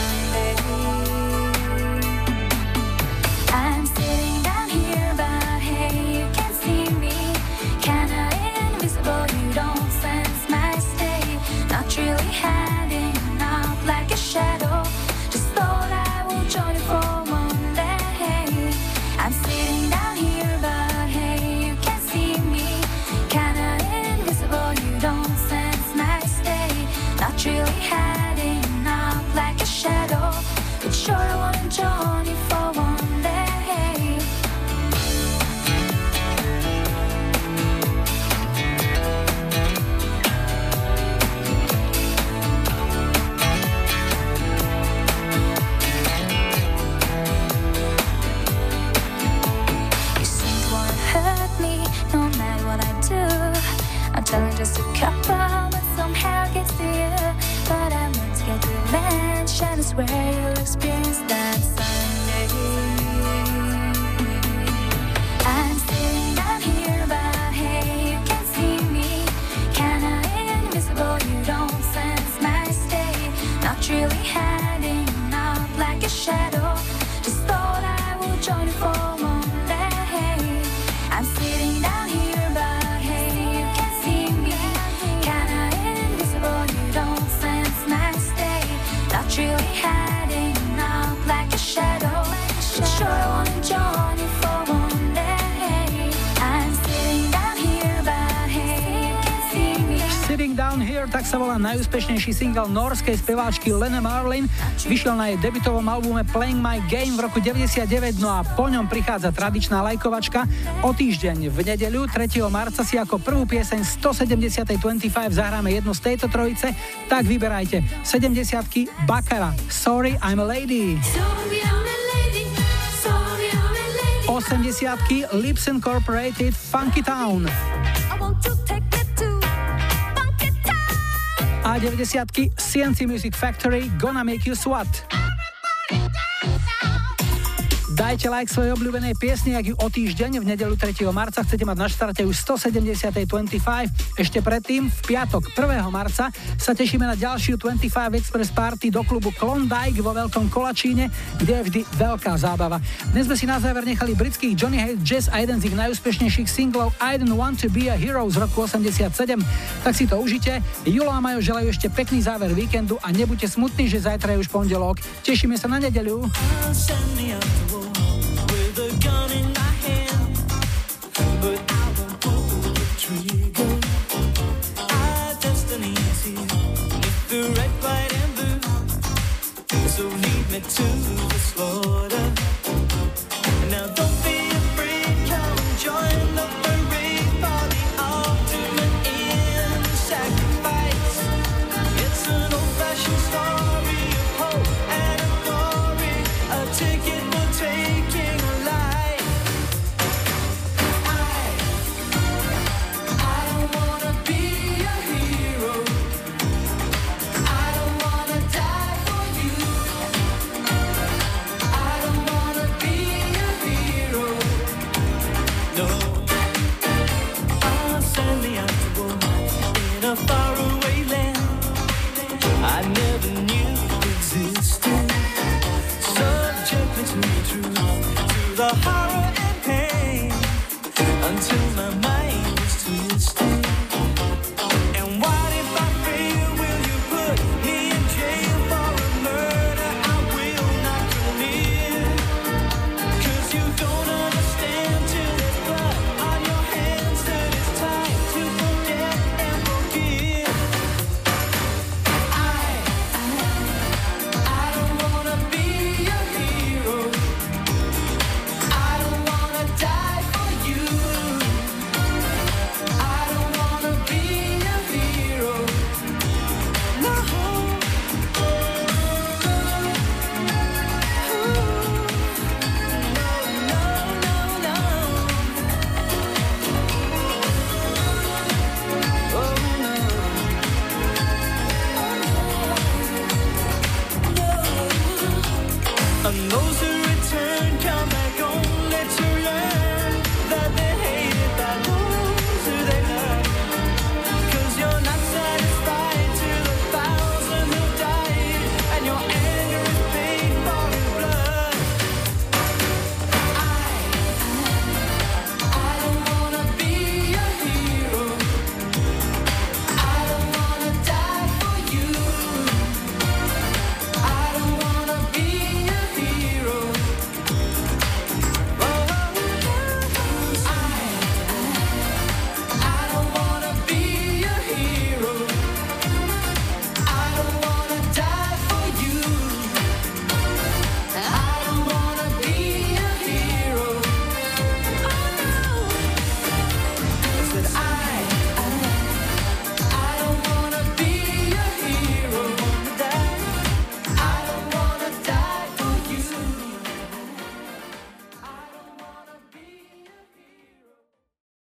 najúspešnejší single norskej speváčky Lene Marlin. Vyšiel na jej debutovom albume Playing My Game v roku 99, no a po ňom prichádza tradičná lajkovačka. O týždeň v nedeľu 3. marca si ako prvú pieseň 170. 25 zahráme jednu z tejto trojice, tak vyberajte 70 Bakara, Sorry I'm a Lady. 80 Lips Incorporated, Funky Town. A 90 CNC Music Factory, Gonna Make You Swat. Dajte like svojej obľúbenej piesni, ak ju o týždeň v nedelu 3. marca chcete mať na štarte už 170. 25. Ešte predtým, v piatok 1. marca, sa tešíme na ďalšiu 25 Express Party do klubu Klondike vo Veľkom Kolačíne, kde je vždy veľká zábava. Dnes sme si na záver nechali britských Johnny Hate Jazz a jeden z ich najúspešnejších singlov I Don't Want to Be a Hero z roku 87. Tak si to užite. Julo a Majo želajú ešte pekný záver víkendu a nebuďte smutní, že zajtra je už pondelok. Tešíme sa na nedeľu. Me to the slaughter.